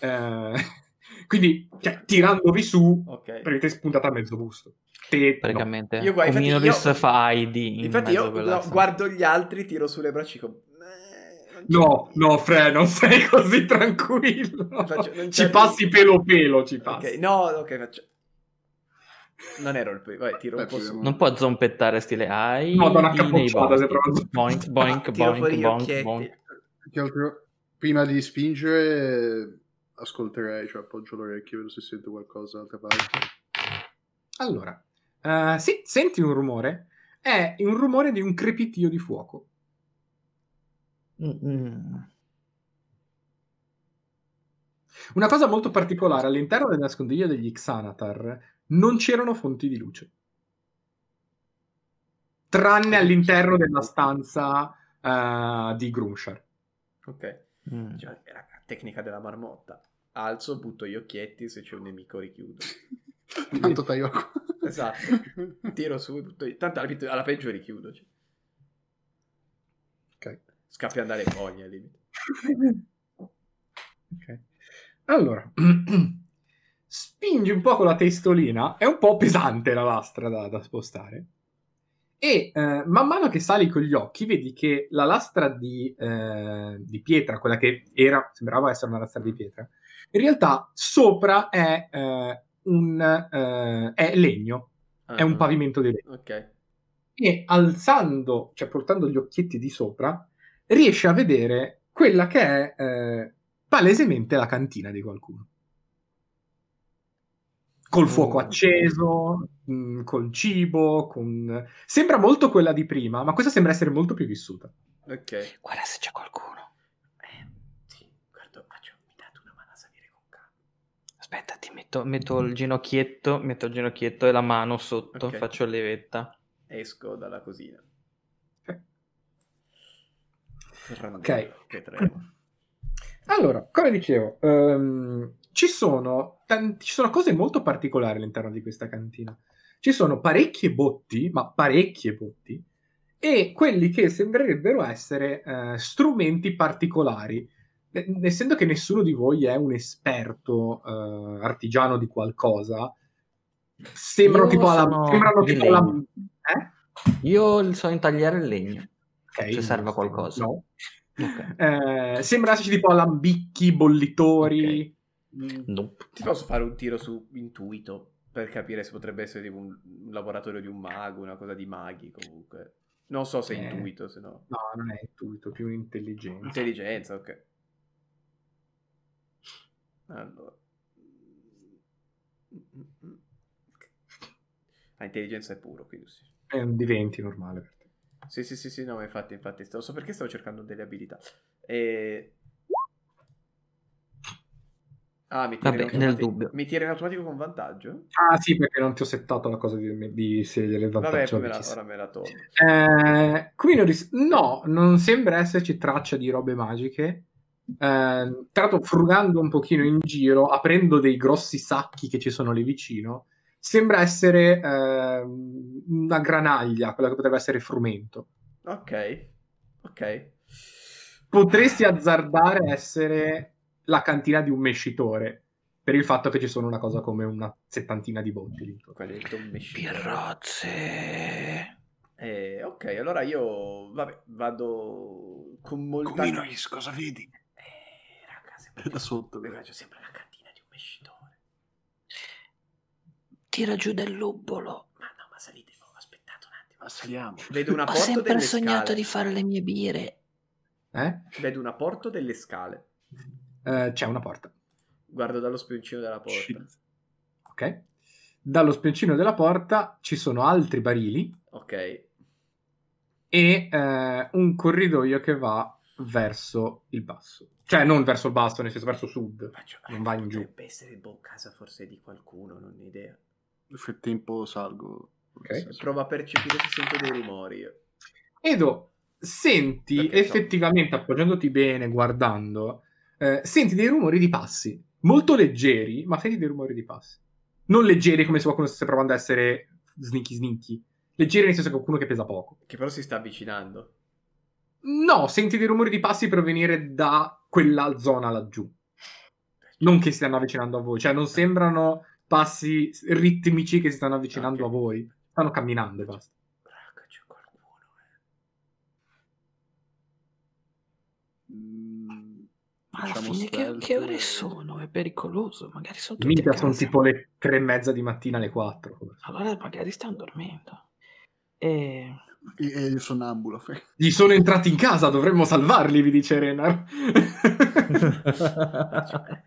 Eh, quindi, cioè, tirandovi su, Ok. prendete spuntata a mezzo busto. Te, no. Praticamente. Io guarda, un infatti Minoris io- fa ID in Infatti mezzo io no, guardo gli altri, tiro sulle braccia e dico... "Eh, non c'è- No, no, Fre, non sei così tranquillo. Faccio- ci passi pelo pelo, ci passi. Ok, no, ok, faccio... Non ero il primo, vai, tiro un Beh, po' su. Non può zompettare stile AI. No, da una capocciata, se proprio- Boink, boink, boink, boink, boink. Più che altro, prima di spingere, ascolterei, cioè appoggio l'orecchio, vedo se sento qualcosa d'altra parte. Allora, eh, sì, senti un rumore. È un rumore di un crepitio di fuoco. Mm-mm. Una cosa molto particolare, all'interno del nascondiglio degli Xanatar non c'erano fonti di luce. Tranne all'interno della stanza eh, di Grumshar. Ok. Mm. Cioè, raga, tecnica della marmotta. Alzo, butto gli occhietti, se c'è un nemico richiudo. Tanto taglio qua. Esatto. Tiro su, butto... tanto alla, alla peggio richiudo. cioè. Ok. Scappi andare in fogna al limite. Ok. Allora, spingi un po' con la testolina, è un po' pesante la lastra da, da spostare. E eh, man mano che sali con gli occhi, vedi che la lastra di, eh, di pietra, quella che era, sembrava essere una lastra di pietra, in realtà sopra è, eh, un, eh, è legno, è un Ah, pavimento di legno. Ok. E alzando, cioè portando gli occhietti di sopra, riesci a vedere quella che è eh, palesemente la cantina di qualcuno col fuoco mm. acceso, mm, col cibo, con... sembra molto quella di prima, ma questa sembra essere molto più vissuta. Ok. Guarda se c'è qualcuno. Eh, sì, guarda, faccio, mi date una mano a salire con calma. Aspetta, ti metto, metto, il ginocchietto, metto il ginocchietto e la mano sotto, okay. faccio levetta. Esco dalla cosina. Ok. Ok. Allora, come dicevo, um, ci, sono tanti- ci sono cose molto particolari all'interno di questa cantina. Ci sono parecchie botti, ma parecchie botti, e quelli che sembrerebbero essere eh, strumenti particolari. Essendo che nessuno di voi è un esperto eh, artigiano di qualcosa, sembrano Io tipo alla... Sembrano tipo alla... Eh? Io so intagliare il legno. Ok, Se serve qualcosa. No. Ok. Eh, sembra esserci tipo alambicchi, bollitori. Mm, Nope. Ti posso fare un tiro su intuito per capire se potrebbe essere tipo un, laboratorio di un mago, una cosa di maghi comunque. Non so se è Eh. intuito, se no. No, non è intuito, più intelligenza. Intelligenza, ok. Allora. Ah, intelligenza è puro, quindi sì. È un diventi normale per te. Sì, sì, sì, sì, no, ma infatti, infatti, so perché stavo cercando delle abilità. E... Ah, mi tira, Vabbè, in automatico- nel dubbio. mi tira in automatico con vantaggio? Ah, sì, perché non ti ho settato la cosa di, di scegliere il Vabbè, vantaggio. poi me la, ora me la tolgo. Eh, Quinoris, no, non sembra esserci traccia di robe magiche. Eh, tra l'altro, frugando un pochino in giro, aprendo dei grossi sacchi che ci sono lì vicino, sembra essere ehm, una granaglia, quella che potrebbe essere frumento. Ok, ok. Potresti azzardare essere la cantina di un mescitore, per il fatto che ci sono una cosa come una settantina di botti. Birrozze. Eh, ok, allora io, vabbè, vado con molta... Cominoris, cosa vedi? Eh, raga, sempre Da sotto. Beh, c'è sempre la cantina di un mescitore. Tira giù del luppolo. Ma no, ma salite, oh, aspettate un attimo. Ma saliamo. Vedo una Ho sempre delle sognato scale. di fare le mie bire. Eh? Vedo una porta delle scale. Eh, c'è una porta. Guardo dallo spioncino della porta. Shit. Ok. Dallo spioncino della porta ci sono altri barili Ok. e eh, un corridoio che va verso il basso. Cioè, non verso il basso, nel senso verso sud. Faccio, Non va in giù. Potrebbe essere boh, casa forse di qualcuno, non ho idea. Nel frattempo salgo. Ok. Provo a percepire se sento dei rumori. Edo, senti Perché so. effettivamente, appoggiandoti bene, guardando, eh, senti dei rumori di passi. Molto leggeri, ma senti dei rumori di passi. Non leggeri come se qualcuno stesse provando a essere sneaky sneaky. Leggeri nel senso che qualcuno che pesa poco. Che però si sta avvicinando. No, senti dei rumori di passi provenire da quella zona laggiù. Non che si stanno avvicinando a voi, cioè non sembrano passi ritmici che si stanno avvicinando Ok. a voi. Stanno camminando e basta. Raga, c'è qualcuno. eh. Mm, Alla facciamo fine che, che ore sono? È pericoloso. Magari sono tutti Minchia, a sono tipo le tre e mezza di mattina alle quattro. Allora magari stanno dormendo. E... E, e io sonnambulo. Gli sono entrati in casa, dovremmo salvarli, vi dice Renar. Cioè,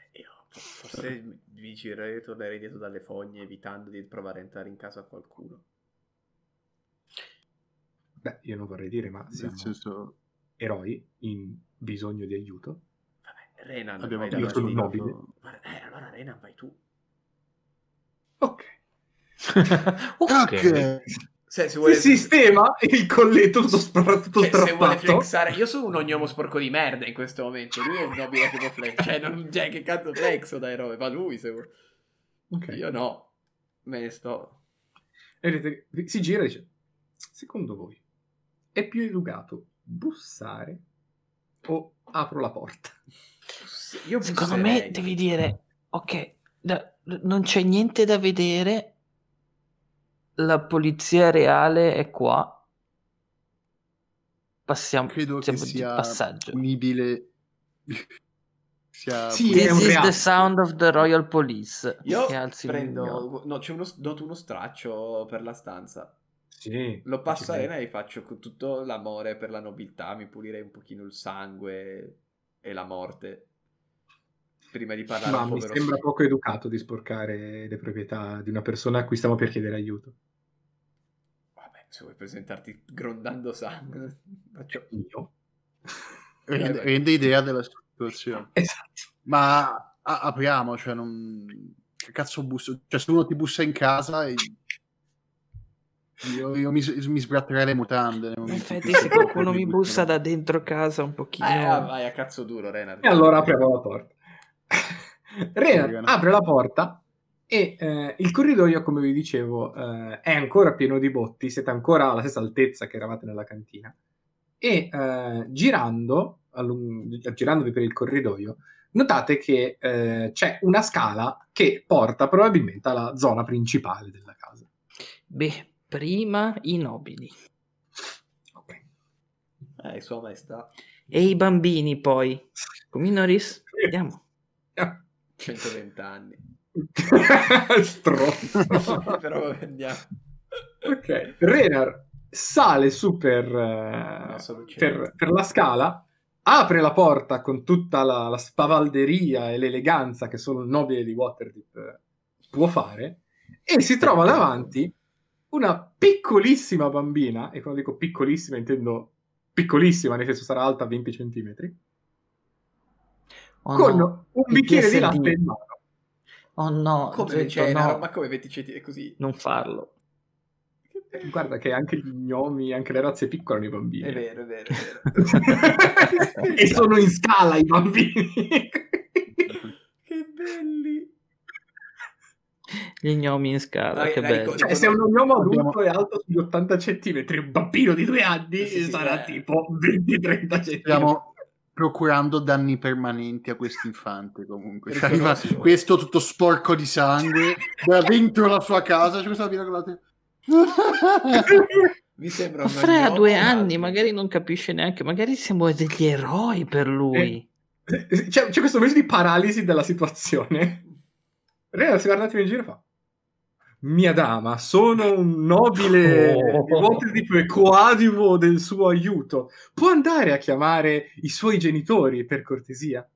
forse mi girerei e tornerei indietro dalle fogne evitando di provare a entrare in casa a qualcuno. Beh, io non vorrei dire, ma siamo senso, eroi in bisogno di aiuto. Renan, abbiamo vai io sono nobile. Eh, allora Renan vai tu. Ok. Ok. Se, se Si vuole, sistema il colletto tutto, spra- tutto cioè, se vuole flexare, io sono un ognomo sporco di merda in questo momento. Lui è un nobile che può flex. Cioè, non, cioè, che cazzo flexo dai robe? Ma lui se vuole. Ok. Io no. Me ne sto. E vedete, si gira e dice: Secondo voi è più educato bussare o apro la porta? Io Secondo busserei. me devi dire, ok, da- non c'è niente da vedere, la polizia reale è qua, passiamo, credo che siamo di sia passaggio. punibile. sia Sì, This is reato. the sound of the Royal Police. Io prendo. No, c'è uno, noto uno straccio per la stanza. Sì. Lo passo a Ci Rena e faccio con tutto l'amore per la nobiltà. Mi pulirei un pochino il sangue e la morte. Prima di parlare Ma mi sembra Steve. poco educato di sporcare le proprietà di una persona a cui stiamo per chiedere aiuto. Vabbè, se vuoi presentarti grondando sangue. Faccio... Io? Rende idea della situazione. Esatto. Ma a- apriamo, cioè non... che cazzo busso? Cioè, se uno ti bussa in casa, e... io, io mi, mi, sbratterei le mutande. In effetti, se qualcuno mi bussa da dentro casa un pochino... Eh, vai a cazzo duro, Renard. E allora apriamo la porta. Renard apre la porta e eh, il corridoio, come vi dicevo, eh, è ancora pieno di botti, siete ancora alla stessa altezza che eravate nella cantina. E eh, girando, allung- girandovi per il corridoio, notate che eh, c'è una scala che porta probabilmente alla zona principale della casa. Beh, prima i nobili. Ok. Eh, sua maestà. E i bambini poi. Cominoris, andiamo. 120 anni. Stronzo. Però andiamo. Ok. Renar sale su per, uh, per, per la scala apre la porta con tutta la, la spavalderia e l'eleganza che solo un nobile di Waterdeep eh, può fare e si trova davanti una piccolissima bambina, e quando dico piccolissima intendo piccolissima, nel senso sarà alta 20 centimetri, oh con no. un bicchiere di latte in mano. Oh no, come Getto, c'è no. ma come 20 centimetri così? Non farlo. Guarda che anche gli gnomi, anche le razze piccole hanno i bambini. È vero, è vero, è vero. e sono in scala i bambini. che belli. Gli gnomi in scala, Dai, che dai, bello. Cioè, se un gnomo adulto è alto sugli 80 centimetri, un bambino di due anni Sì, sì, sarà eh. tipo 20-30 centimetri. Stiamo procurando danni permanenti a questo infante comunque. Cioè, arriva questo tutto sporco di sangue da dentro la sua casa. C'è questa bambina con la te- Mi sembra Ma ha gnomo due anni, altro. magari non capisce neanche, magari siamo degli eroi per lui. C'è, c'è questo mese di paralisi della situazione. Rena si guarda un attimo in giro e fa Mia dama, sono un nobile Oh. di Waterdeep e coadiuvo del suo aiuto. Può andare a chiamare i suoi genitori, per cortesia?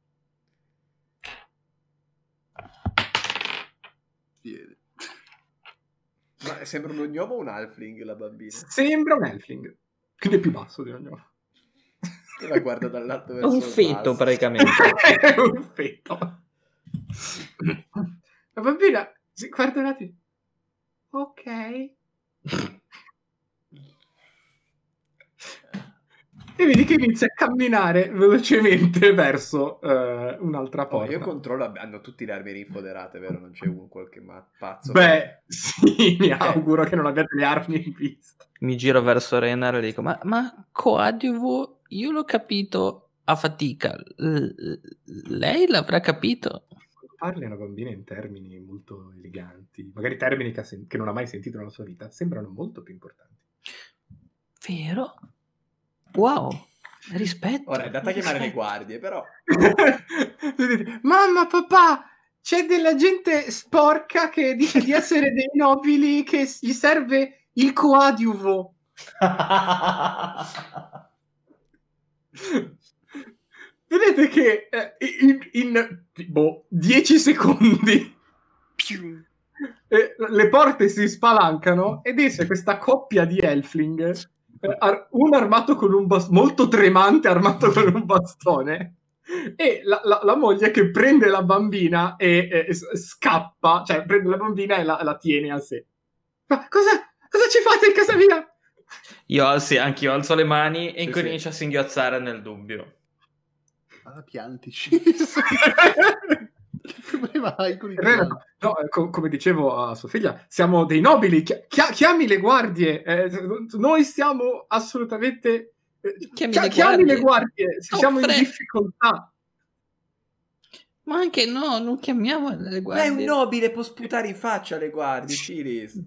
Viene. Ma sembra uno gnomo o un halfling la bambina? Sembra un elfling. Quindi è più basso di un gnomo. Che la guarda dall'alto verso un il feto basso. praticamente. è un feto. La bambina si guarda un attimo. Ok. E vedi che inizia a camminare velocemente verso eh, un'altra Oh, porta. io controllo, hanno tutti le armi rinfoderate, vero? Non c'è un qualche ma- pazzo. Beh, sì, mi auguro che non abbiate le armi in vista. Mi giro verso Renar e dico: Ma, ma coadiuvo, io l'ho capito a fatica. L- lei l'avrà capito? Parli a una bambina in termini molto eleganti, magari termini che, sen- che non ha mai sentito nella sua vita, sembrano molto più importanti. Vero? Wow, rispetto. Ora è andata a chiamare le guardie, però... Mamma, papà, c'è della gente sporca che dice di essere dei nobili che gli serve il coadiuvo. Vedete che eh, in, in boh, 10 secondi eh, le porte si spalancano ed esce questa coppia di elfling, eh, ar- uno armato con un bastone, molto tremante armato con un bastone, e la, la- la moglie che prende la bambina e, e scappa, cioè prende la bambina e la, la tiene a sé. Ma cosa, cosa ci fate in casa mia? Io sì, anche io alzo le mani e Sì, incomincio a singhiozzare nel dubbio. Ah, piantici. che problema hai con i Rena, pianti? no, eh, co- come dicevo a sua figlia, siamo dei nobili, chi- chi- chiami le guardie, eh, noi siamo assolutamente... eh, Chiami chi- le chiami le guardie. guardie, se siamo in difficoltà. Ma anche no, non chiamiamo le Ma è un guardie. nobile, può sputare in faccia alle guardie, Ciris.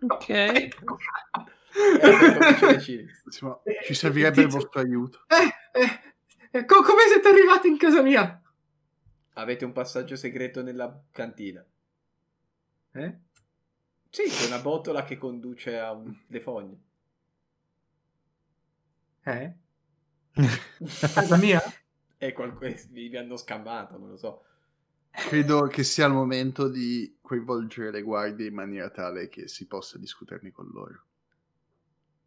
Ok. Eh, Ci servirebbe il vostro aiuto. Eh, eh, co- come siete arrivati in casa mia? Avete un passaggio segreto nella cantina. Eh? Sì, c'è una botola che conduce a un... le fogne. Eh? Casa mia? E qualcosa vi hanno scammato, non lo so. Credo che sia il momento di coinvolgere le guardie in maniera tale che si possa discuterne con loro.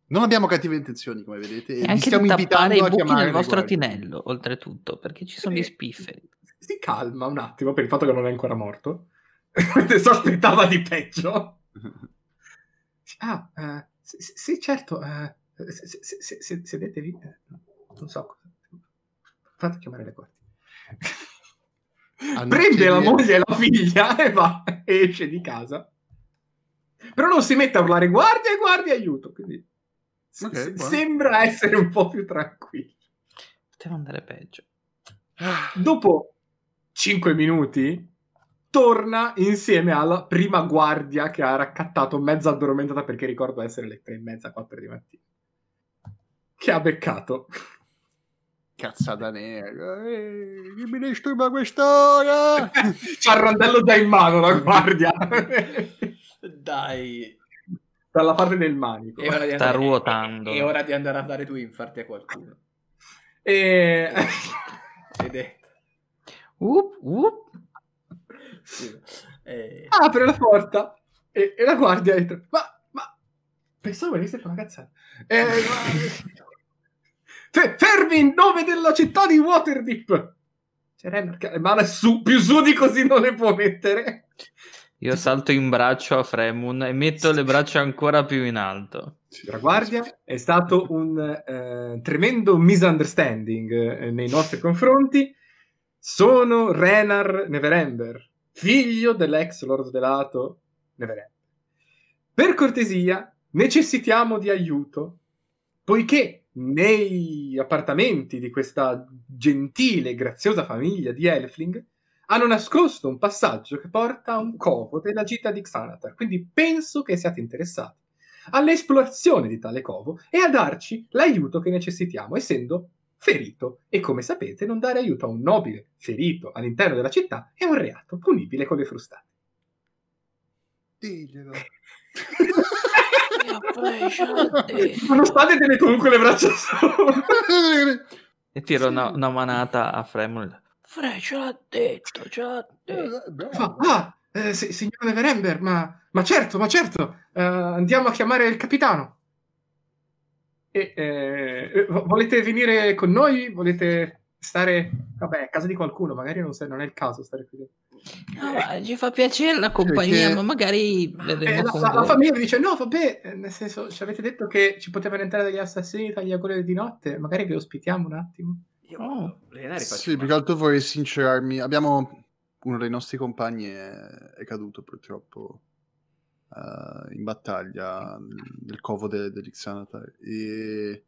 Non abbiamo cattive intenzioni, come vedete, e E anche stiamo invitando i a chiamare nel vostro guardie. tinello, oltretutto, perché ci sono gli spifferi. Si calma un attimo per il fatto che non è ancora morto. sospettava di peggio. Ah, eh, sì, sì, certo. eh, se- se- se- se- sedetevi. eh, non so cosa. Fate chiamare le guardie. Prende la moglie e la figlia e va e esce di casa. Però non si mette a urlare guardia, guardia, aiuto. Quindi s- Ok, s- sembra essere un po' più tranquillo. Poteva andare peggio. Dopo 5 minuti torna insieme alla prima guardia che ha raccattato mezza addormentata perché ricordo essere le 3 e mezza, 4 di mattina. Che ha beccato. Cazzata nera. Eh, chi mi disturba quest'ora? C'ha il randello già in mano la guardia. Dai. Dalla parte del manico. È ora di Sta andare- ruotando. È, è ora di andare a dare due infarti a qualcuno. E... Ed è... Up, up. sì. Eh, apre la porta e, e la guardia entra. Ma, ma pensavo venisse per una cazzata. Eh, ma- Fe- fermi in nome della città di Waterdeep. C'è Renner che mani su, più su di così non le può mettere. Io salto in braccio a Fremun e metto le braccia ancora più in alto. La guardia è stato un eh, tremendo misunderstanding eh, nei nostri confronti. Sono Renar Neverember, figlio dell'ex Lord Delato Neverember. Per cortesia, necessitiamo di aiuto, poiché nei appartamenti di questa gentile e graziosa famiglia di Elfling hanno nascosto un passaggio che porta a un covo della gita di Xanatar. Quindi penso che siate interessati all'esplorazione di tale covo e a darci l'aiuto che necessitiamo, essendo ferito. E come sapete, non dare aiuto a un nobile ferito all'interno della città è un reato punibile con le frustate. Diglielo. Nonostante tiene comunque le braccia sopra. E tiro una, una manata a Fremun. Fre, ce l'ha detto, ce l'ha detto. Fa, ah, eh, si- signor Neverember, ma, ma certo, ma certo, eh, andiamo a chiamare il capitano. E, eh, eh, vo- volete venire con noi? Volete stare, vabbè, a casa di qualcuno? Magari non, se- non è il caso stare qui. dentro. No, ma ci fa piacere la compagnia, Perché- ma magari Eh, la, la- la famiglia dice: No, vabbè, eh, nel senso, ci avete detto che ci potevano entrare degli assassini tra gli auguri di notte. Magari vi ospitiamo un attimo. Io Oh. Faccio Sì, più che altro vorrei sincerarmi. Abbiamo uno dei nostri compagni è, è caduto purtroppo eh, in battaglia nel covo de- dell'Ixanatar e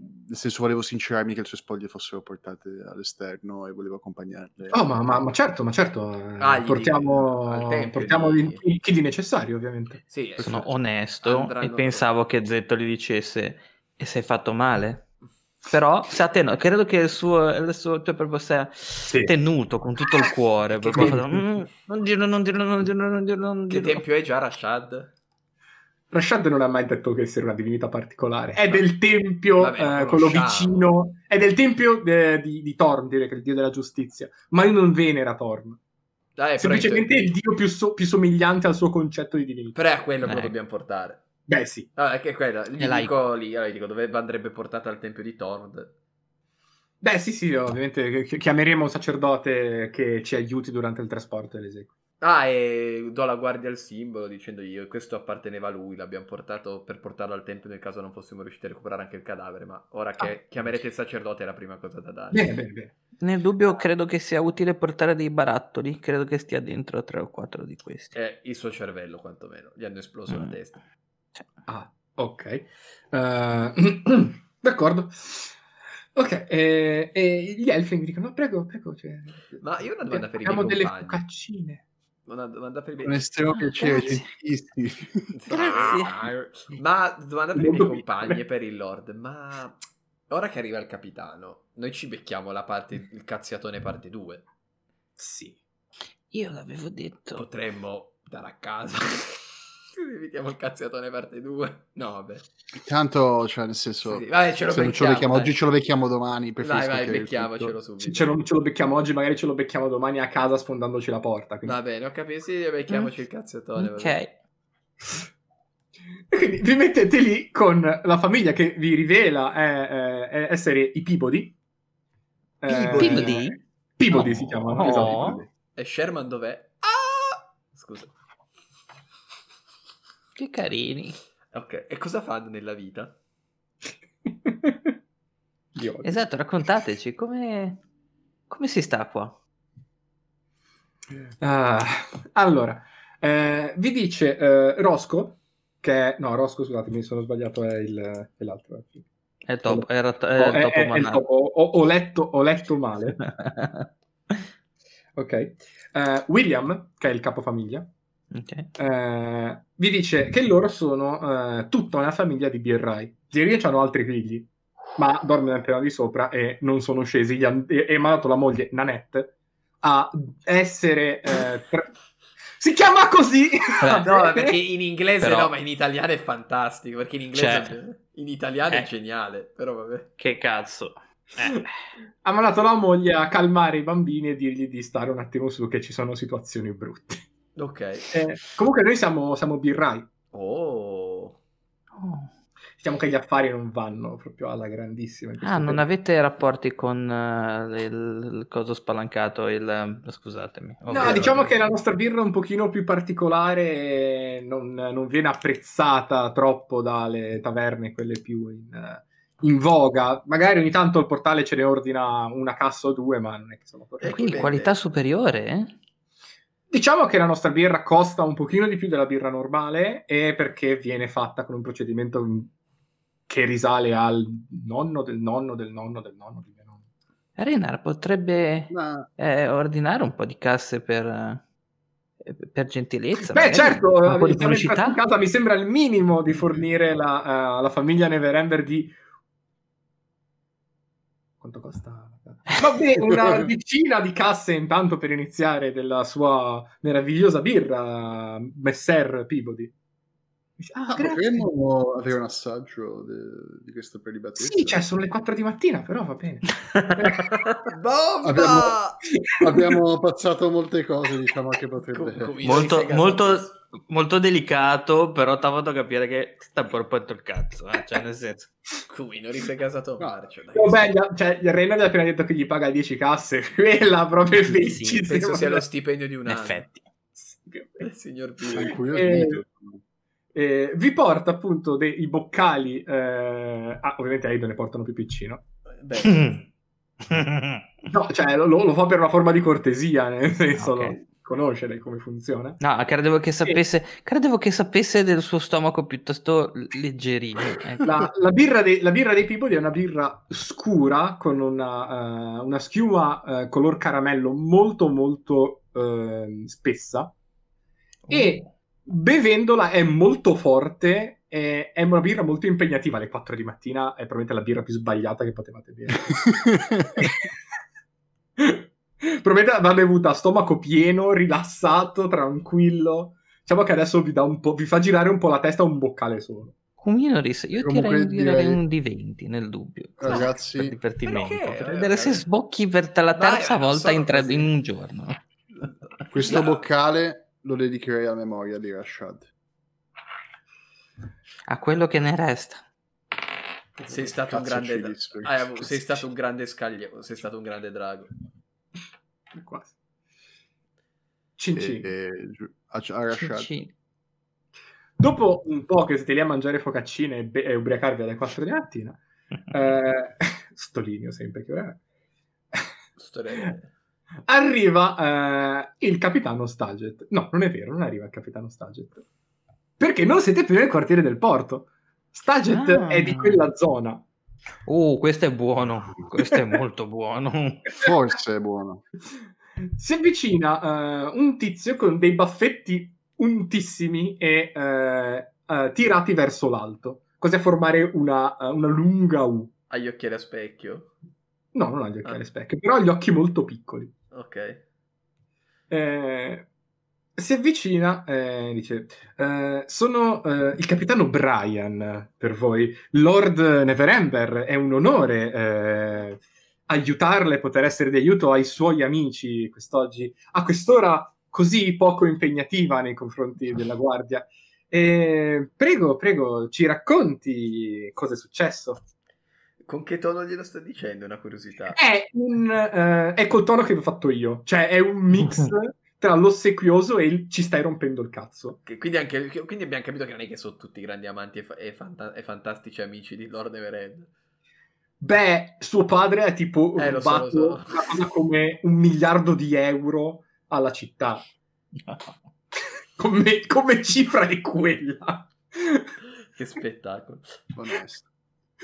nel senso volevo sincerarmi che le sue spoglie fossero portate all'esterno e volevo accompagnarle. Oh, ma, ma- ma certo, ma certo. eh, Ah, gli portiamo tempio portiamo di- il- chi di necessario, ovviamente. Sì, Sono sì. onesto Andranno- e pensavo che Zetto gli dicesse e sei fatto male. Però se a te no, credo che il suo, il suo cioè proprio sia tenuto con tutto il cuore. Che proprio tempio? fatto, "Mm, non dirlo, non dirlo, non dirlo, non dirlo, non Che dirlo. tempio è già Rashad? Rashad non ha mai detto che essere una divinità particolare. È del tempio, Vabbè, eh, quello vicino. È del tempio de- di, di Thorn, direi che è il dio della giustizia. Ma lui non venera Thorn. Dai, Semplicemente è il dio più, so- più somigliante al suo concetto di divinità. però è a quello che lo Eh. dobbiamo portare. Beh, sì. Ah, è che è quello. Gli È laico. dico lì, allora dico dove andrebbe portata al tempio di Thord. Beh, sì, sì, ovviamente chi- chiameremo un sacerdote che ci aiuti durante il trasporto e l'esequio. Ah, e do la guardia al simbolo dicendogli questo apparteneva a lui, l'abbiamo portato per portarlo al tempio nel caso non fossimo riusciti a recuperare anche il cadavere, ma ora che Ah. chiamerete il sacerdote è la prima cosa da dare. Bene, bene, bene. Nel dubbio credo che sia utile portare dei barattoli, credo che stia dentro tre o quattro di questi. È il suo cervello, quantomeno. Gli hanno esploso la Mm. Testa. Ah, ok. Eh, d'accordo. Ok, eh, e gli elfing dicono, prego, prego. Cioè, Ma io ho una domanda per i abbiamo miei delle compagni. focaccine. Una domanda per i miei estremo piacere, Grazie. gentilissimi. Grazie. Ma domanda per i miei compagni e per il Lord. Ma ora che arriva il capitano, noi ci becchiamo la parte, il cazziatone parte 2. Sì. Io l'avevo detto. Potremmo dare a casa. Evitiamo il cazziatone parte 2. No, vabbè. Tanto, cioè, nel senso, Sì, vai, ce lo se non ce becchiamo, lo becchiamo dai. oggi, ce lo becchiamo domani. Vai, vai, becchiamocelo subito. Ce, ce lo, ce lo becchiamo oggi, magari ce lo becchiamo domani a casa sfondandoci la porta. quindi- Va bene, ho capito. Sì, becchiamoci il cazziatone. Ok. E quindi vi mettete lì con la famiglia che vi rivela è- è- è essere i Peabody. Eh, Peabody? Peabody Oh. si chiamano. Oh. esatto. E Sherman dov'è? Ah! scusa. Che carini. Ok, e cosa fanno nella vita? Esatto, raccontateci come, come si sta qua. Ah, allora, eh, vi dice eh, Rosco, che è... No, Rosco, scusate, mi sono sbagliato, è, il, è l'altro. È il topo, era, Oh, è il è- è il topo. Ho, ho letto, ho letto male. Ok. Eh, William, che è il capofamiglia, Ok. eh, vi dice che loro sono eh, tutta una famiglia di birrai. Teoria hanno altri figli, ma dormono nel piano di sopra e non sono scesi. Gli han- e, mandato la moglie Nanette a essere. eh, tra- Si chiama così! Eh, No, perché in inglese Però- no, ma in italiano è fantastico. Perché in inglese Cioè- in italiano è Eh. geniale. Però vabbè. Che cazzo. Eh. ha mandato la moglie a calmare i bambini e dirgli di stare un attimo su che ci sono situazioni brutte. Ok. Eh, comunque noi siamo, siamo birrai. Oh. Oh. Diciamo che gli affari non vanno proprio alla grandissima. Ah, non avete rapporti con eh, il, il coso spalancato, il... eh, scusatemi. No, ovvero- diciamo che la nostra birra è un pochino più particolare e non, non viene apprezzata troppo dalle taverne, quelle più in, eh, in voga. Magari ogni tanto il portale ce ne ordina una cassa o due, ma non è che sono proprio... Quindi qualità superiore, eh? Diciamo che la nostra birra costa un pochino di più della birra normale e perché viene fatta con un procedimento che risale al nonno del nonno del nonno del nonno del mio nonno. Renar potrebbe Ma eh, ordinare un po' di casse per, eh, per gentilezza. Beh, magari certo, un po' di pubblicità. in casa mi sembra il minimo di fornire la, eh, la famiglia Neverember di... Quanto costa? Vabbè, una decina di casse intanto per iniziare della sua meravigliosa birra, Messer Peabody. Dice, Ah, Ah, potremmo avere un assaggio de- di questo prelibatezza? Sì, cioè sono le 4 di mattina, però va bene. Bomba! Abbiamo- Abbiamo passato molte cose, diciamo che potrebbe... Com- molto, molto. Molto delicato, però ti ha fatto capire che sta un po' rotto il cazzo. eh, Cioè, nel senso, Cui non sei casato No. Marcio. dai. Gli ha- cioè, il Reynolds ha appena detto che gli paga 10 casse, quella proprio Sì, felicissima. penso sia lo stipendio di un in anno. effetti. Eh, signor Pio. incuriosito. Eh, vi porta appunto dei i boccali. eh, ah, ovviamente a Aido ne portano più piccino. Beh, No, cioè lo, lo fa per una forma di cortesia, nel senso Ok. no, conoscere come funziona. No, credevo che sapesse, credevo che sapesse del suo stomaco piuttosto leggerino. ecco. La, la birra dei, la birra dei Peabody è una birra scura con una, eh, una schiuma eh, color caramello molto molto eh, spessa e bevendola è molto forte. È, è una birra molto impegnativa alle 4 di mattina. È probabilmente la birra più sbagliata che potevate bere. Probabilmente va bevuta a stomaco pieno, rilassato, tranquillo. Diciamo che adesso vi, po', vi fa girare un po' la testa un boccale solo. Minoris, io Comunque tirerei, direi un di 20 nel dubbio. Ragazzi, per divertimento. perché? Per Eh, vedere se vabbè. sbocchi per la terza volta in, tre- in un giorno. questo No. boccale lo dedicherei alla memoria di Rashad. A quello che ne resta. sei stato un grande. disper- hai avuto- sei stato un grande scaglio. Sei stato un grande drago. Quasi. Cin cin. e giu- a, a Rashad. Cincin. Dopo un po' che siete lì a mangiare focaccine e, be- e ubriacarvi alle 4 di mattina, eh, stolineo sempre che ora arriva eh, il capitano Staget. No, non è vero, non arriva il capitano Staget. Perché non siete più nel quartiere del porto. Staget Ah. è di quella zona. Oh, questo è buono. Questo è molto buono. Forse è buono. Si avvicina eh, un tizio con dei baffetti untissimi e eh, eh, tirati verso l'alto, così a formare una, una lunga U. Ha gli occhiali a specchio. No, non ha gli occhi Ah. alle specchie, però ha gli occhi molto piccoli. Ok. Eh, si avvicina e dice: eh, Sono eh, il capitano Brian per voi. Lord Neverember, è un onore eh, aiutarle e poter essere di aiuto ai suoi amici quest'oggi, a quest'ora così poco impegnativa nei confronti della guardia. Eh, prego, prego, ci racconti cosa è successo. Con che tono glielo sto dicendo? Una curiosità. È, un, eh, è col tono che vi ho fatto io, cioè è un mix tra l'ossequioso e il ci stai rompendo il cazzo. Che- Quindi, anche, che- quindi abbiamo capito che non è che sono tutti grandi amanti e, fa- e fanta- e fantastici amici di Lord Everend. Beh, suo padre ha tipo Eh, so, rubato lo so. una cosa come un miliardo di euro alla città. Come, come cifra di quella. Che spettacolo. Onesto.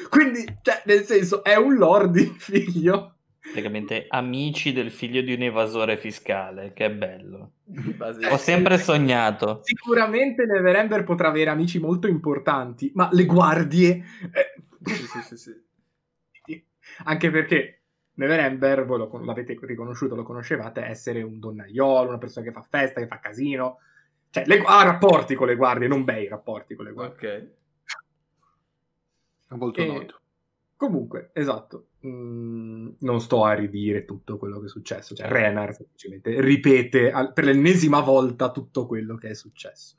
Quindi, cioè, nel senso, è un lord il figlio. Praticamente amici del figlio di un evasore fiscale, che bello. Di base- Ho sempre sognato. Sicuramente Neverember potrà avere amici molto importanti, ma le guardie... eh, Sì, sì, sì, sì. Anche perché Neverember, voi lo l'avete riconosciuto, lo conoscevate, essere un donnaiolo, una persona che fa festa, che fa casino. Cioè, le- ha rapporti con le guardie, non bei rapporti con le guardie. Ok. È molto E- noto. Comunque, esatto, mm, non sto a ridire tutto quello che è successo. Cioè, Renar semplicemente ripete al- per l'ennesima volta tutto quello che è successo.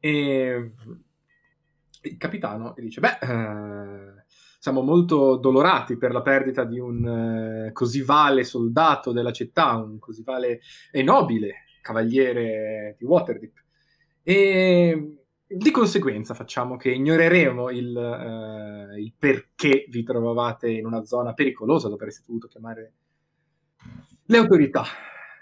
E il capitano dice: Beh, eh, siamo molto dolorati per la perdita di un eh, così vale soldato della città, un così vale e nobile cavaliere di Waterdeep. E di conseguenza facciamo che ignoreremo il, eh, il perché vi trovavate in una zona pericolosa dove avreste dovuto chiamare le autorità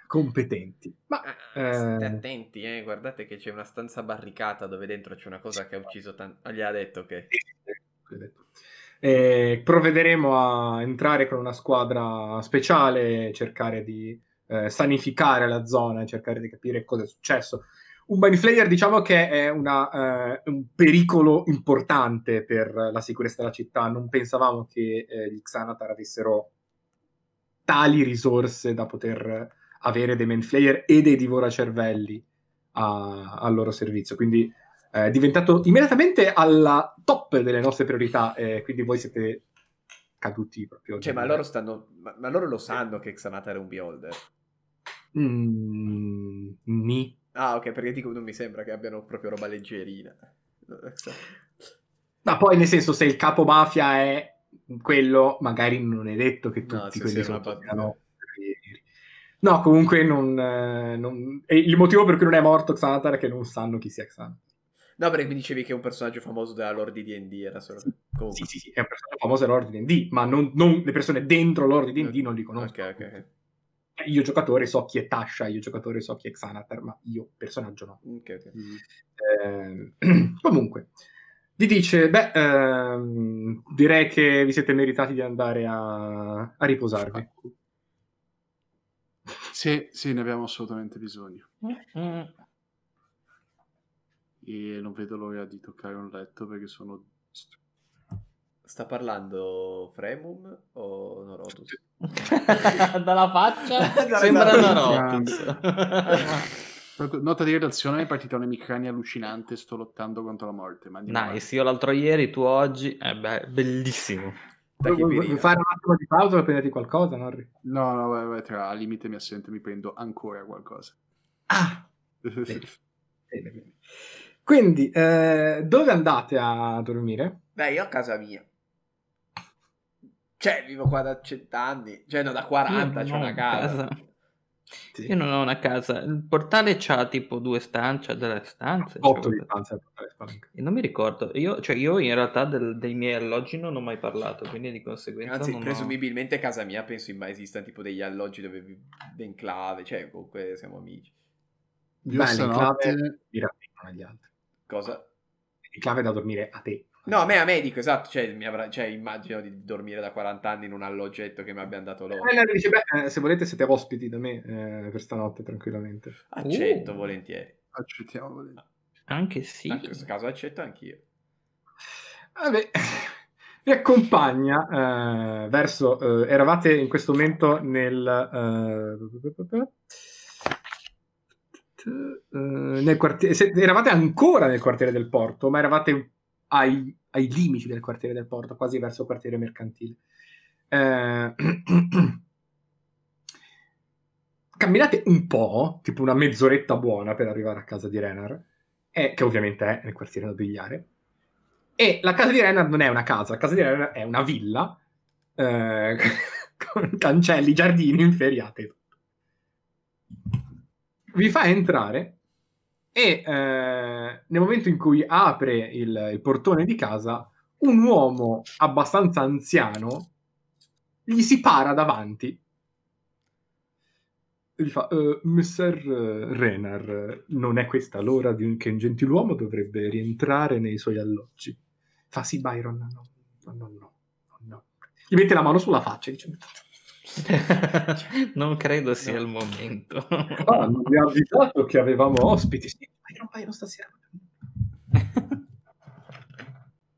competenti. Ma Ah, State Eh. attenti, eh. Guardate che c'è una stanza barricata dove dentro c'è una cosa che ha ucciso tanto. Gli ha detto che. Eh, provvederemo a entrare con una squadra speciale, cercare di eh, sanificare la zona cercare di capire cosa è successo. Un Mind Flayer diciamo che è una, eh, un pericolo importante per la sicurezza della città. Non pensavamo che eh, gli Xanatar avessero tali risorse da poter avere dei Mind Flayer e dei Divoracervelli a- al loro servizio. Quindi è diventato immediatamente alla top delle nostre priorità. e quindi voi siete caduti proprio. Cioè, ma loro stanno. Ma, ma loro lo sanno che Xanata era un beholder. Mm, ni. Ah, ok, perché dico, non mi sembra che abbiano proprio roba leggerina. Ma poi, nel senso, se il capo mafia è quello, magari non è detto che No, tutti sì, quelli sì, guerrieri. No, comunque non, eh, non- il motivo per cui non è morto Xanatar è che non sanno chi sia Xanatar. No, perché mi dicevi che è un personaggio famoso della lore di D&D era solo... Comunque. Sì, sì, sì, è un personaggio famoso Lord di D&D, ma non, non- le persone dentro Lord di D&D non li conoscono. Ok, ok, ok. Io giocatore so chi è Tasha, io giocatore so chi è Xanatar, ma io personaggio no. Ok, ok. Mm. Eh, comunque, vi dice, beh, ehm, direi che vi siete meritati di andare a, a riposarvi. Sì, sì, ne abbiamo assolutamente bisogno. Mm. E non vedo l'ora di toccare un letto perché sono... Sta parlando Fremum o Norotus? Dalla faccia sembra dalla- Norotus. Nota di redazione, è partita un'emicrania allucinante, sto lottando contro la morte. Ma Nice, io l'altro ieri, tu oggi. Eh beh, bellissimo. Vuoi, vuoi- vuoi fare un attimo di pausa per prenderti qualcosa, Norri? No, no, vai, vai, tra al limite mi assento mi prendo ancora qualcosa. Ah, bene, bene. Quindi, eh, dove andate a dormire? Beh, io a casa mia. Cioè, vivo qua da cent'anni. Cioè, no, da 40 Io c'ho non ho una casa. Sì. Io non ho una casa. Il portale c'ha tipo due stanze, delle stanze. Otto cioè, di stanze. E non mi ricordo. Io, cioè, io in realtà del- dei miei alloggi non ho mai parlato, quindi di conseguenza Anzi, non ho- presumibilmente casa mia penso in mai esistano tipo degli alloggi dove vivo in clave. Cioè, comunque siamo amici. Io Beh, stanotte... l'enclave a te. Cosa? L'enclave da dormire a te. No, a me, a me dico, esatto. Cioè, mi avrà- cioè, immagino di dormire da 40 anni in un alloggetto che mi abbiano dato loro. Eh, dice, beh, eh, se volete siete ospiti da me eh, per stanotte tranquillamente. Accetto Uh. volentieri. Accettiamo. volentieri. Anche sì. In questo caso accetto anch'io. Vabbè, vi accompagna eh, verso... eh, eravate in questo momento nel... eh, nel quartiere, se- eravate ancora nel quartiere del porto, ma eravate ai, ai limiti del quartiere del porto, quasi verso il quartiere mercantile. Eh, camminate un po', tipo una mezz'oretta buona per arrivare a casa di Renar, e- che ovviamente è nel quartiere nobiliare. E la casa di Renar non è una casa, la casa di Renar è una villa eh, con cancelli, giardini, inferiate. vi fa entrare e eh, nel momento in cui apre il, il portone di casa, un uomo abbastanza anziano gli si para davanti. E Gli fa, "Eh, Messer Renar, non è questa l'ora di un, che un gentiluomo dovrebbe rientrare nei suoi alloggi? Fa sì, Byron, no, no, no, no, no. Gli mette la mano sulla faccia e dice, non credo sia il momento. ah, non mi ha avvisato che avevamo ospiti. Sì, Byron, Byron stasera.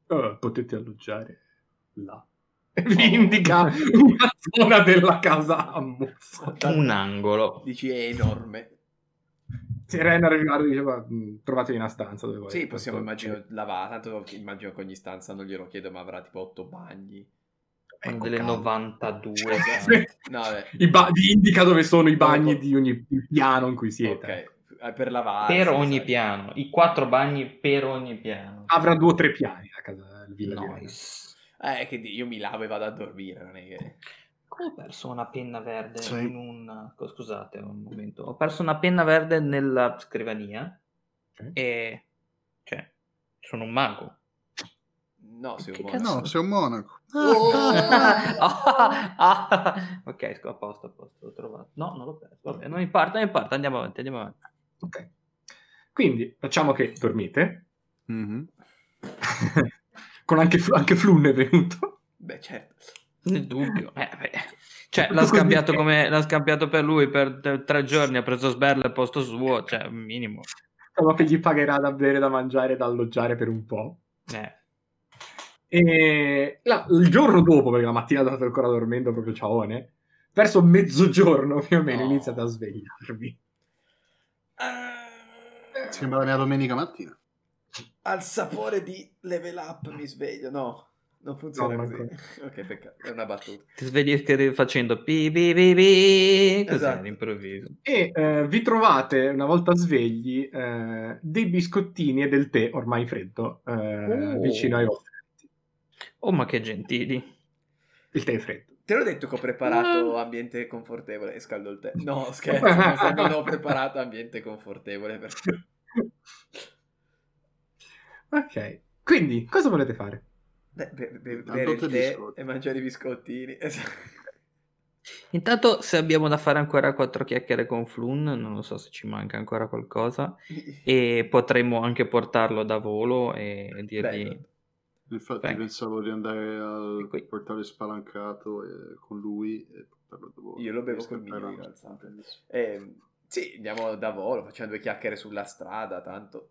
"Eh, potete alloggiare là. Vi indica una zona della casa a mozzo. Un angolo. Dici è enorme. Se Renar vi guarda e dice, "Ma, mh, trovatevi una stanza dove volete. Sì, possiamo lavare. Tanto immagino che ogni stanza non glielo chiedo, ma avrà tipo 8 bagni. Ecco, delle calma. 92. No, ba- vi indica dove sono i bagni di ogni piano in cui siete. Ok, eh, per lavare. per ogni sai. piano. I quattro bagni per ogni piano. Avrà due o tre piani la casa, il villa. Nice. Eh, che io mi lavo e vado a dormire, non è che... Come ho perso una penna verde Sì. in un... Scusate un momento. Ho perso una penna verde nella scrivania Ok. e... Cioè, sono un mago. No, sei un monaco. No, sei un monaco. Oh! Ah, ah. ok, a posto, a posto, l'ho trovato. No, non l'ho perso. Vabbè, non importa, non importa, andiamo avanti, andiamo avanti. Ok. Quindi facciamo che dormite. Mhm. Con anche, anche Flun è venuto. Beh, certo. Nel dubbio. Eh, beh. Cioè, l'ha scambiato, come, l'ha scambiato per lui per tre giorni, ha preso sberle al posto suo, cioè, minimo. Diciamo che gli pagherà da bere, da mangiare e da alloggiare per un po'. Eh. E la- il giorno dopo, perché la mattina state ancora dormendo proprio ciaone, verso mezzogiorno più o meno No. iniziate a svegliarvi. Ah, Sembra la mia domenica mattina. al sapore di level up mi sveglio. No, non funziona No, così. ok, peccato, è una battuta. Ti svegli facendo pi pi pi pi, così Esatto. all'improvviso. E eh, vi trovate, una volta svegli, eh, dei biscottini e del tè ormai freddo eh, Oh. vicino ai vostri. Oh, ma che gentili. Il tè è freddo. Te l'ho detto che ho preparato ambiente confortevole e scaldo il tè. No, scherzo, non ho preparato ambiente confortevole perché... Ok, quindi cosa volete fare? Beh, be- be- bere il tè e mangiare i biscottini. Esatto. Intanto, se abbiamo da fare ancora quattro chiacchiere con Flun, non lo so se ci manca ancora qualcosa, e potremmo anche portarlo da volo e dirgli... Bello. Infatti Beh. pensavo di andare al portale spalancato e- con lui e portarlo da volo. Io lo bevo col mio, in a- realtà. Eh, sì, andiamo da volo, facciamo due chiacchiere sulla strada, tanto.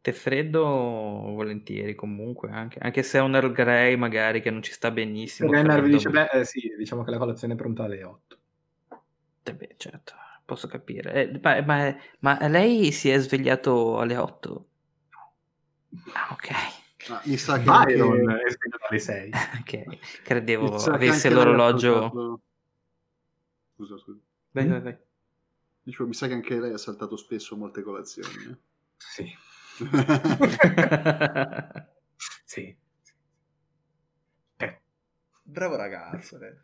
Tè freddo volentieri comunque, anche, anche se è un Earl Grey magari che non ci sta benissimo. Renner vi dice, beh, eh, sì, diciamo che la colazione è pronta alle 8. Eh beh, certo, posso capire. Eh, ma, ma- ma lei si è svegliato alle 8? Ah, ok. Ah, mi sa che anche- Byron è svegliato alle 6. ok. Credevo avesse anche lei ha l'orologio. saltato- Scusa, scusa. Vai, Mm? vai, vai. Dicevo, mi sa che anche lei ha saltato spesso molte colazioni. eh. Sì. sì. Eh. Bravo ragazzo. eh.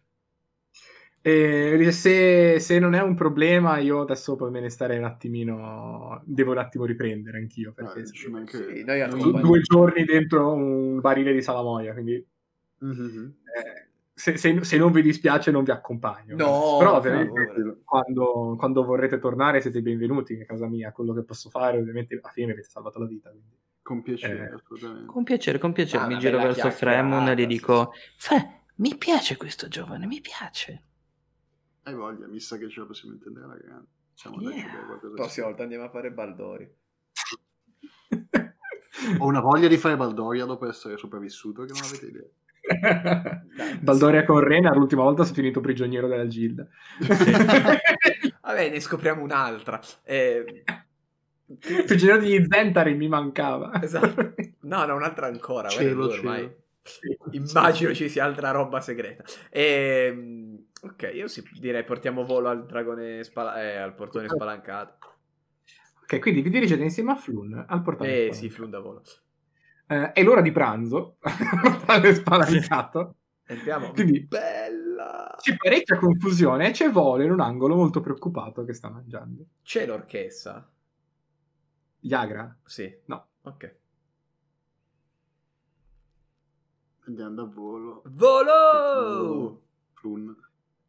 E se, se non è un problema, io adesso poi me ne starei un attimino. Devo un attimo riprendere anch'io. Perché Ah, mancherebbe. Sì, noi due, due giorni dentro un barile di salamoia. Quindi Mhm. eh, se, se- se non vi dispiace, non vi accompagno. No, però per ovviamente, quando, quando vorrete tornare, siete benvenuti a casa mia. Quello che posso fare, ovviamente, alla fine mi avete salvato la vita. quindi. Con piacere, Eh. assolutamente. Con piacere, con piacere. Ah, mi giro verso Fremon e gli dico: Fe, mi piace questo giovane, mi piace. Hai voglia, mi sa che ce la possiamo intendere alla grande. Facciamo dai, Yeah. di- prossima volta andiamo a fare Baldori. Ho una voglia di fare Baldoria dopo essere sopravvissuto che non avete idea. Dai, Baldoria con Rena l'ultima volta sono finito prigioniero della Gilda. Vabbè, ne scopriamo un'altra. Eh, prigioniero degli Zentari mi mancava. Esatto. No, no, un'altra ancora. guarda, Cielo, due ormai. cielo. Immagino ci sia altra roba segreta. Ehm, ok, io sì, direi portiamo volo al dragone spala- eh, al portone spalancato. Ok, quindi vi dirigete insieme a Flun al portale. Eh spalancato. sì, flunda volo. Eh, è l'ora di pranzo, portale spalancato. Entriamo. Quindi- Bella. C'è parecchia confusione e c'è Volo in un angolo molto preoccupato che sta mangiando. C'è l'orchestra? Yagra? Sì. No. Ok. Andando a volo. Volo! Flun.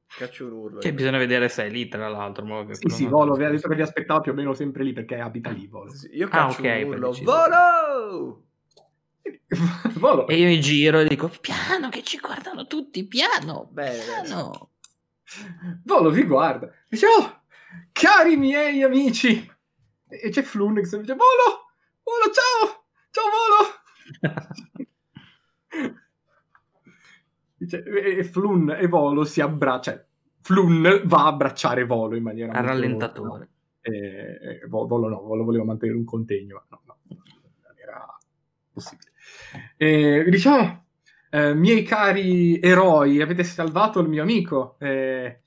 Caccio un urlo. Cioè, bisogna vedere se è lì, tra l'altro. mo che Sì, sì, Volo aveva detto che li aspettava più o meno sempre lì perché abita lì Volo. Sì, Io Ah, caccio ok, un per urlo. Volo! Volo. E io mi giro e dico, piano che ci guardano tutti, piano, Bene, piano. Volo vi guarda. Dice, oh, cari miei amici. E c'è Flun che dice, Volo, Volo, ciao, ciao Volo. Dice, e e Flun e Volo si abbracciano. Cioè, Flun va a abbracciare Volo in maniera molto- rallentatore. E, e Vo- Volo no, Volo voleva mantenere un contegno, ma no, no, non era possibile. E diciamo, eh, miei cari eroi, avete salvato il mio amico. Eh,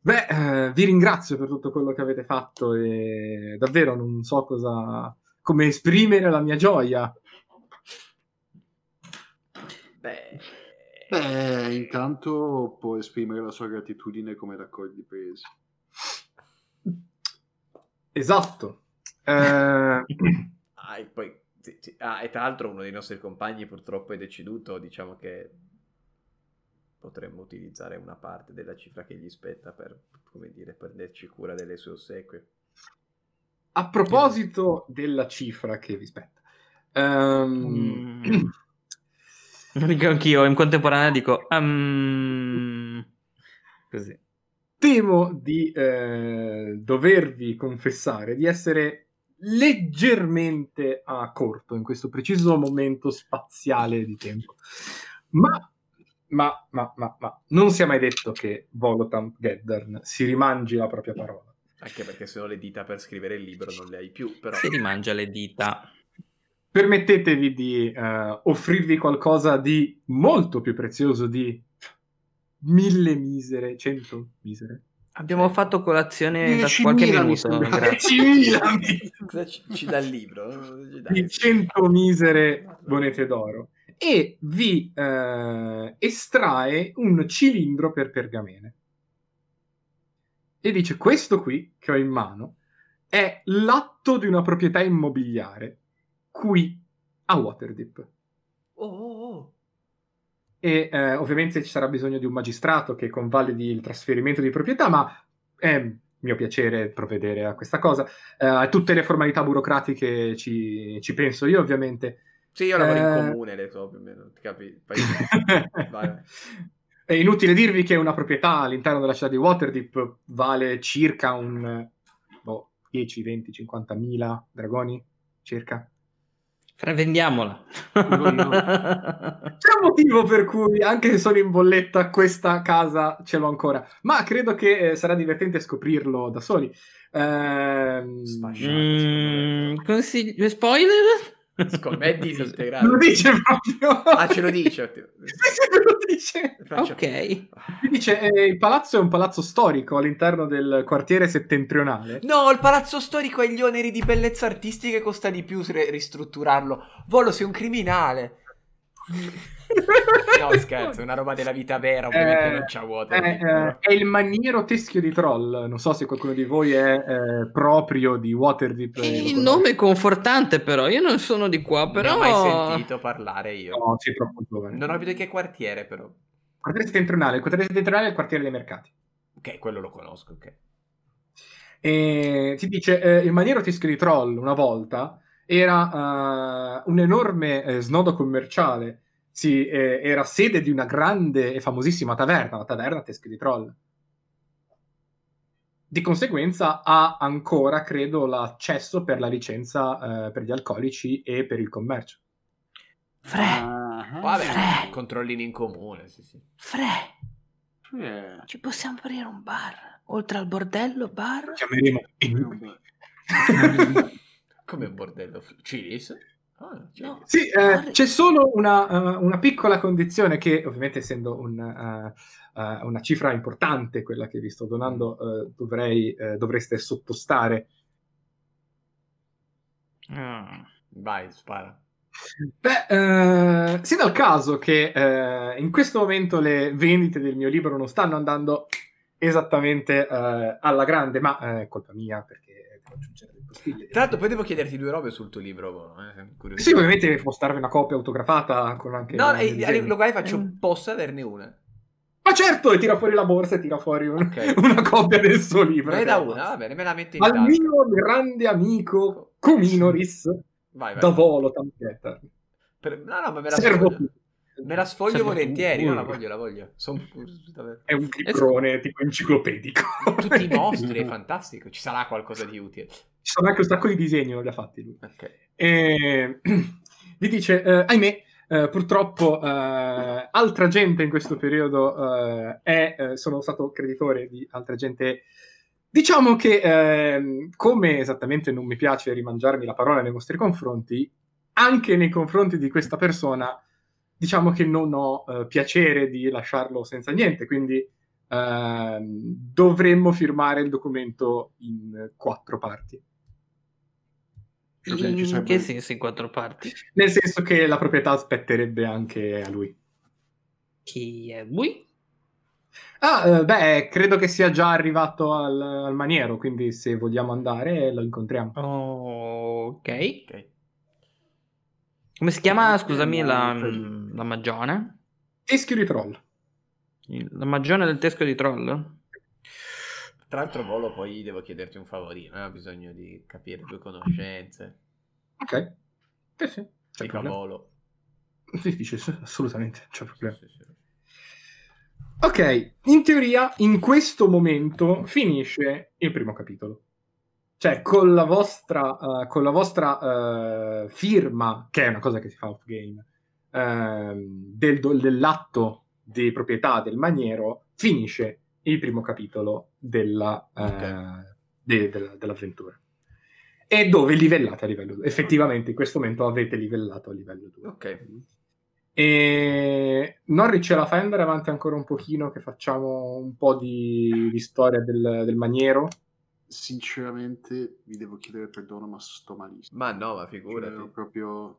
beh, eh, vi ringrazio per tutto quello che avete fatto e davvero non so cosa, come esprimere la mia gioia. Beh, Beh, intanto può esprimere la sua gratitudine come raccordi presi. Esatto. Eh, ah, e poi, sì, sì. Ah, e tra l'altro uno dei nostri compagni purtroppo è deceduto, diciamo che potremmo utilizzare una parte della cifra che gli spetta per, come dire, prenderci cura delle sue ossequie. a proposito della cifra che vi spetta. Mm. Dico anch'io, in contemporanea dico, "Um", così. temo di eh, dovervi confessare di essere leggermente a corto in questo preciso momento spaziale di tempo. Ma, ma, ma, ma, ma non si è mai detto che Volotamp Geddern si rimangi la propria parola. Anche perché se no le dita per scrivere il libro non le hai più, però... Si rimangia le dita. Permettetevi di eh, offrirvi qualcosa di molto più prezioso di mille misere, cento misere. Abbiamo fatto colazione da 10.000 qualche mi minuto. sembra. grazie. 10.000 misere. Cosa ci, ci dà il libro? Di 100 misere monete d'oro e vi eh, estrae un cilindro per pergamene e dice questo qui che ho in mano è l'atto di una proprietà immobiliare qui a Waterdeep Oh, oh, oh. e eh, ovviamente ci sarà bisogno di un magistrato che convalidi il trasferimento di proprietà ma è mio piacere provvedere a questa cosa Eh, a tutte le formalità burocratiche ci, ci penso io ovviamente Sì, io lavoro Eh. in comune, le so più o meno, ti capi? Vai. È inutile dirvi che una proprietà all'interno della città di Waterdeep vale circa un boh, 10, 20, 50 mila dragoni circa. Vendiamola. C'è un motivo per cui, anche se sono in bolletta, questa casa ce l'ho ancora. Ma credo che eh, sarà divertente scoprirlo da soli. Sfasciato. Mm, consigli- spoiler? Secondo me è disintegrato. lo dice proprio. Ah, ce lo dice. ottimo. Sì, lo dice. Ok. Dice, eh, il palazzo è un palazzo storico all'interno del quartiere settentrionale. No, il palazzo storico ha gli oneri di bellezza artistica e costa di più ristrutturarlo. Volo, sei un criminale. No, scherzo, è una roba della vita vera, ovviamente Eh, non c'ha vuoto. È, eh, è il maniero teschio di troll. Non so se qualcuno di voi è eh, proprio di Waterdeep. Il nome è confortante, però. Io non sono di qua, però. Non ho mai sentito parlare io. No, sei troppo giovane. Non ho capito che quartiere, però. Quartiere settentrionale. Il quartiere settentrionale è il quartiere dei mercati. Ok, quello lo conosco, ok. E ti dice: eh, il maniero teschio di troll una volta era eh, un enorme eh, snodo commerciale. Sì, eh, era sede di una grande e famosissima taverna, la taverna Teschio di Troll. Di conseguenza ha ancora, credo, l'accesso per la licenza eh, per gli alcolici e per il commercio. Fre, Ah, Vabbè, Fre. controllini in comune, sì, sì. Fre, eh, ci possiamo aprire un bar? Oltre al bordello, bar? Chiameremo Come un bordello. Cilis? Ah, Cilis. No. Sì, eh, c'è solo una, eh, una piccola condizione che, ovviamente, essendo un, eh, eh, una cifra importante, quella che vi sto donando, eh, dovrei, dovreste sottostare. Ah. Vai, spara. Beh, eh, si dà il caso che eh, in questo momento le vendite del mio libro non stanno andando esattamente alla grande, ma è colpa mia perché devo aggiungere Tra l'altro, poi devo chiederti due robe sul tuo libro. Bono, eh. Sì, ovviamente devo starvi una copia autografata con anche... No, e, disegno. lo faccio, Eh. posso averne una? Ma certo, e tira fuori la borsa e tira fuori un- Ok. una copia del suo libro. Me da è una, va bene, me la metto in Al tasca. mio grande amico Cominoris Vai, vai. da volo Tampietta. Per- No, no, ma me la Servo tutto. Me la sfoglio Servo volentieri, tutto. no, la voglio, la voglio. Davvero. È un librone tipo enciclopedico. Tutti i mostri, è fantastico. Ci sarà qualcosa di utile. Ci sono anche un sacco di disegni, non li ha fatti lui. Ok. E vi dice, eh, ahimè, eh, purtroppo eh, altra gente in questo periodo eh, è, eh, sono stato creditore di altra gente. Diciamo che ehm, come esattamente non mi piace rimangiarmi la parola nei vostri confronti, anche nei confronti di questa persona, diciamo che non ho eh, piacere di lasciarlo senza niente, quindi ehm, dovremmo firmare il documento in quattro parti. Cioè, ci In sarebbe- che senso in quattro parti? Nel senso che la proprietà spetterebbe anche a lui. Chi è lui? Ah, eh, beh, credo che sia già arrivato al, al maniero, quindi se vogliamo andare lo incontriamo. Ok. Ok. Come si chiama, Eh, scusami, la, cioè- la magione? Teschio di troll. La magione del teschio di troll? Tra l'altro, Volo, poi devo chiederti un favorino. eh, Ho bisogno di capire due conoscenze. Ok. Sì, sì. C'è Dica problema. Volo. Sì, assolutamente, c'è Sì, problema. sì, sì. Ok, in teoria in questo momento finisce il primo capitolo. Cioè, con la vostra, eh, con la vostra eh, firma, che è una cosa che si fa off game, ehm, del- dell'atto di proprietà del maniero, finisce il primo capitolo della, eh, Ok. de- della- dell'avventura. E dove livellate a livello 2. Effettivamente in questo momento avete livellato a livello 2. Ok. E Norwich ce la fai andare avanti ancora un pochino che facciamo un po' di, di storia del, del maniero? Sinceramente vi devo chiedere perdono, ma sto malissimo. Ma no, ma Cioè, figurati. ho proprio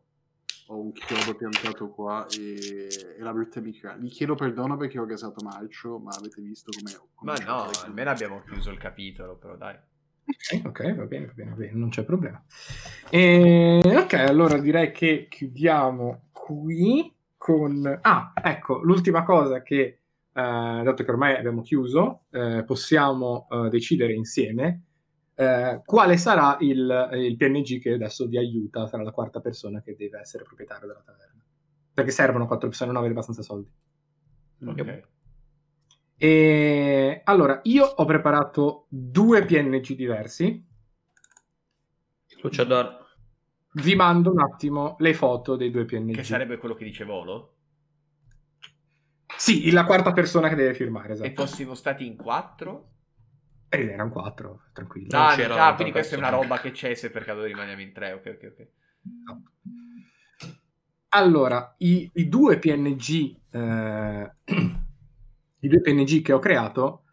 ho un chiodo piantato qua e, e la brutta mica. Vi chiedo perdono perché ho gasato Marcio, ma avete visto come... come Ma no, almeno abbiamo chiuso il capitolo, però dai. Ok, ok, va bene, va bene, va bene, non c'è problema. E, ok, allora direi che chiudiamo qui con... Ah, ecco, l'ultima cosa che, eh, dato che ormai abbiamo chiuso, eh, possiamo eh, decidere insieme eh, quale sarà il, il PNG che adesso vi aiuta, sarà la quarta persona che deve essere proprietario della taverna. Perché servono quattro persone, non avere abbastanza soldi. Ok. E allora, io ho preparato due PNG diversi. Luciador. Vi mando un attimo le foto dei due PNG. Che sarebbe quello che dice Volo? Sì, la quarta persona che deve firmare, E esatto. fossimo stati in quattro? Ed erano quattro, tranquillo. Non Ah, quindi questa è una roba che c'è se per caso rimaniamo in tre. Ok, ok, ok. Allora, i, i due PNG, eh, i due PNG che ho creato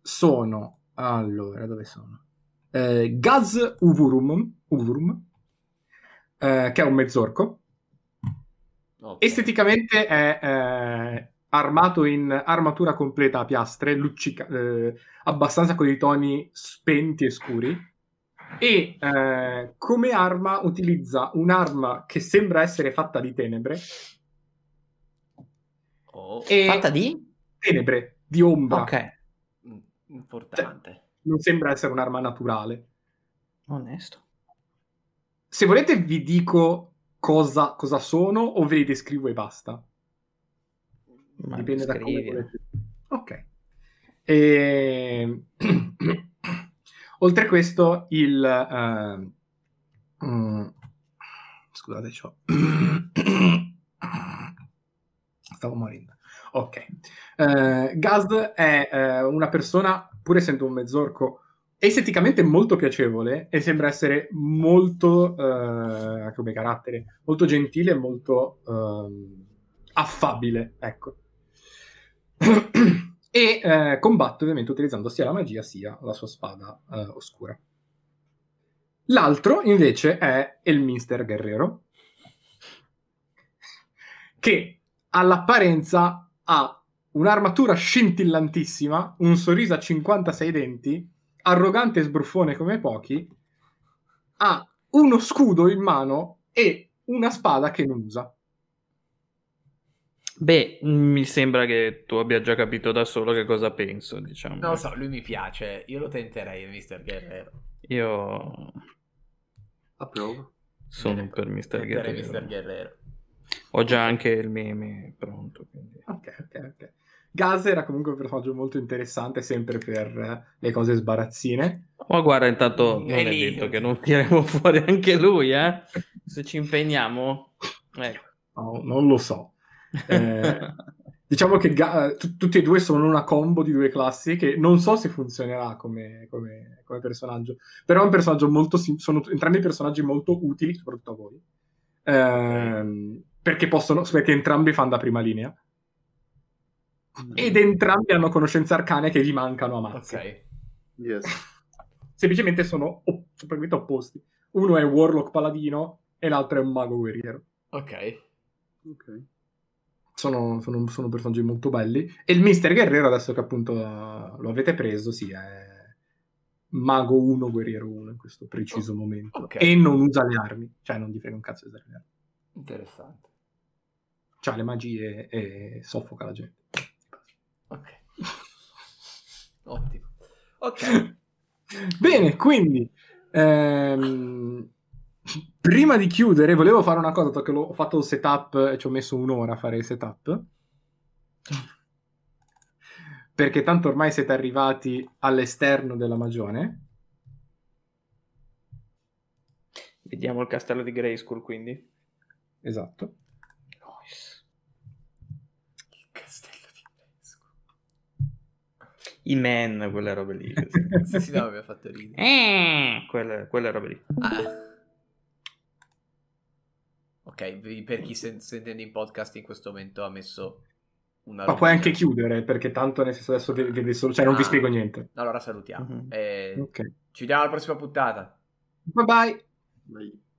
sono, allora, dove sono? Eh, Gaz Uvurum, Uvurum eh, che è un mezzorco. Ok. Esteticamente è eh, armato in armatura completa a piastre, luccica- eh, abbastanza con i toni spenti e scuri. E eh, come arma utilizza un'arma che sembra essere fatta di tenebre. Oh, E Fatta di? tenebre, di ombra. Ok. mm, importante. Non sembra essere un'arma naturale. Onesto. Se volete vi dico cosa, cosa sono o ve li descrivo e basta. Ma Dipende da come volete. Ok. E... Oltre a questo, il... ehm, mm, Scusate, c'ho... Stavo morendo. Ok. Eh, Gazd è eh, una persona, pur essendo un mezzorco, esteticamente molto piacevole e sembra essere molto, eh, come carattere, molto gentile e molto ehm, affabile, ecco. E eh, combatte ovviamente utilizzando sia la magia sia la sua spada eh, oscura. L'altro invece è il Minster Guerrero, che all'apparenza ha un'armatura scintillantissima, un sorriso a 56 denti, arrogante e sbruffone come pochi, ha uno scudo in mano e una spada che non usa. Beh, mi sembra che tu abbia già capito da solo che cosa penso, diciamo. Non lo so, lui mi piace. Io lo tenterei, Mr. Guerrero. Io Approvo. sono Bene, per Mr. Guerrero. Mr. Guerrero. Ho già anche il meme pronto. quindi. Ok, ok, ok. Gaz era comunque un personaggio molto interessante, sempre per le cose sbarazzine. Ma guarda, intanto non è è detto che non tireremo fuori anche lui, eh? Se ci impegniamo. Eh. No, non lo so. Eh, diciamo che Ga- tu- tutti e due sono una combo di due classi che non so se funzionerà come, come- come personaggio, però è un personaggio molto sim- sono entrambi personaggi molto utili, soprattutto a voi, Ehm, perché possono, perché entrambi fanno da prima linea ed entrambi hanno conoscenze arcane che vi mancano a mazzi. Ok. Yes. Semplicemente sono op- semplicemente opposti. Uno è un warlock paladino e l'altro è un mago guerriero. Ok. Ok. Sono, sono, sono personaggi molto belli. E il Mister Guerrero, adesso che appunto uh, lo avete preso, sì, è mago 1, guerriero 1 in questo preciso momento. ok. E non usa le armi, cioè non gli frega un cazzo di usare le armi. Interessante. C'ha le magie e soffoca la gente. Ok. Ottimo. Ok. Bene, quindi ehm, prima di chiudere, volevo fare una cosa, dato che l'ho ho fatto il setup e ci ho messo un'ora a fare il setup. Perché tanto ormai siete arrivati all'esterno della magione. Vediamo il castello di Grayskull, quindi. Esatto. Il castello di Pesco. I men, quelle robe lì. Sì, sì, no, mi ha fatto ridere. Eh, quelle, quelle robe lì. Ah. Ok, vi- per chi sen- sentendo in podcast in questo momento ha messo una... Ma puoi anche chiudere, perché tanto nel senso adesso vede solo, cioè non vi Ah. spiego niente. Allora salutiamo. Mhm. Eh, Ok. Ci vediamo alla prossima puntata. Bye bye. Vai.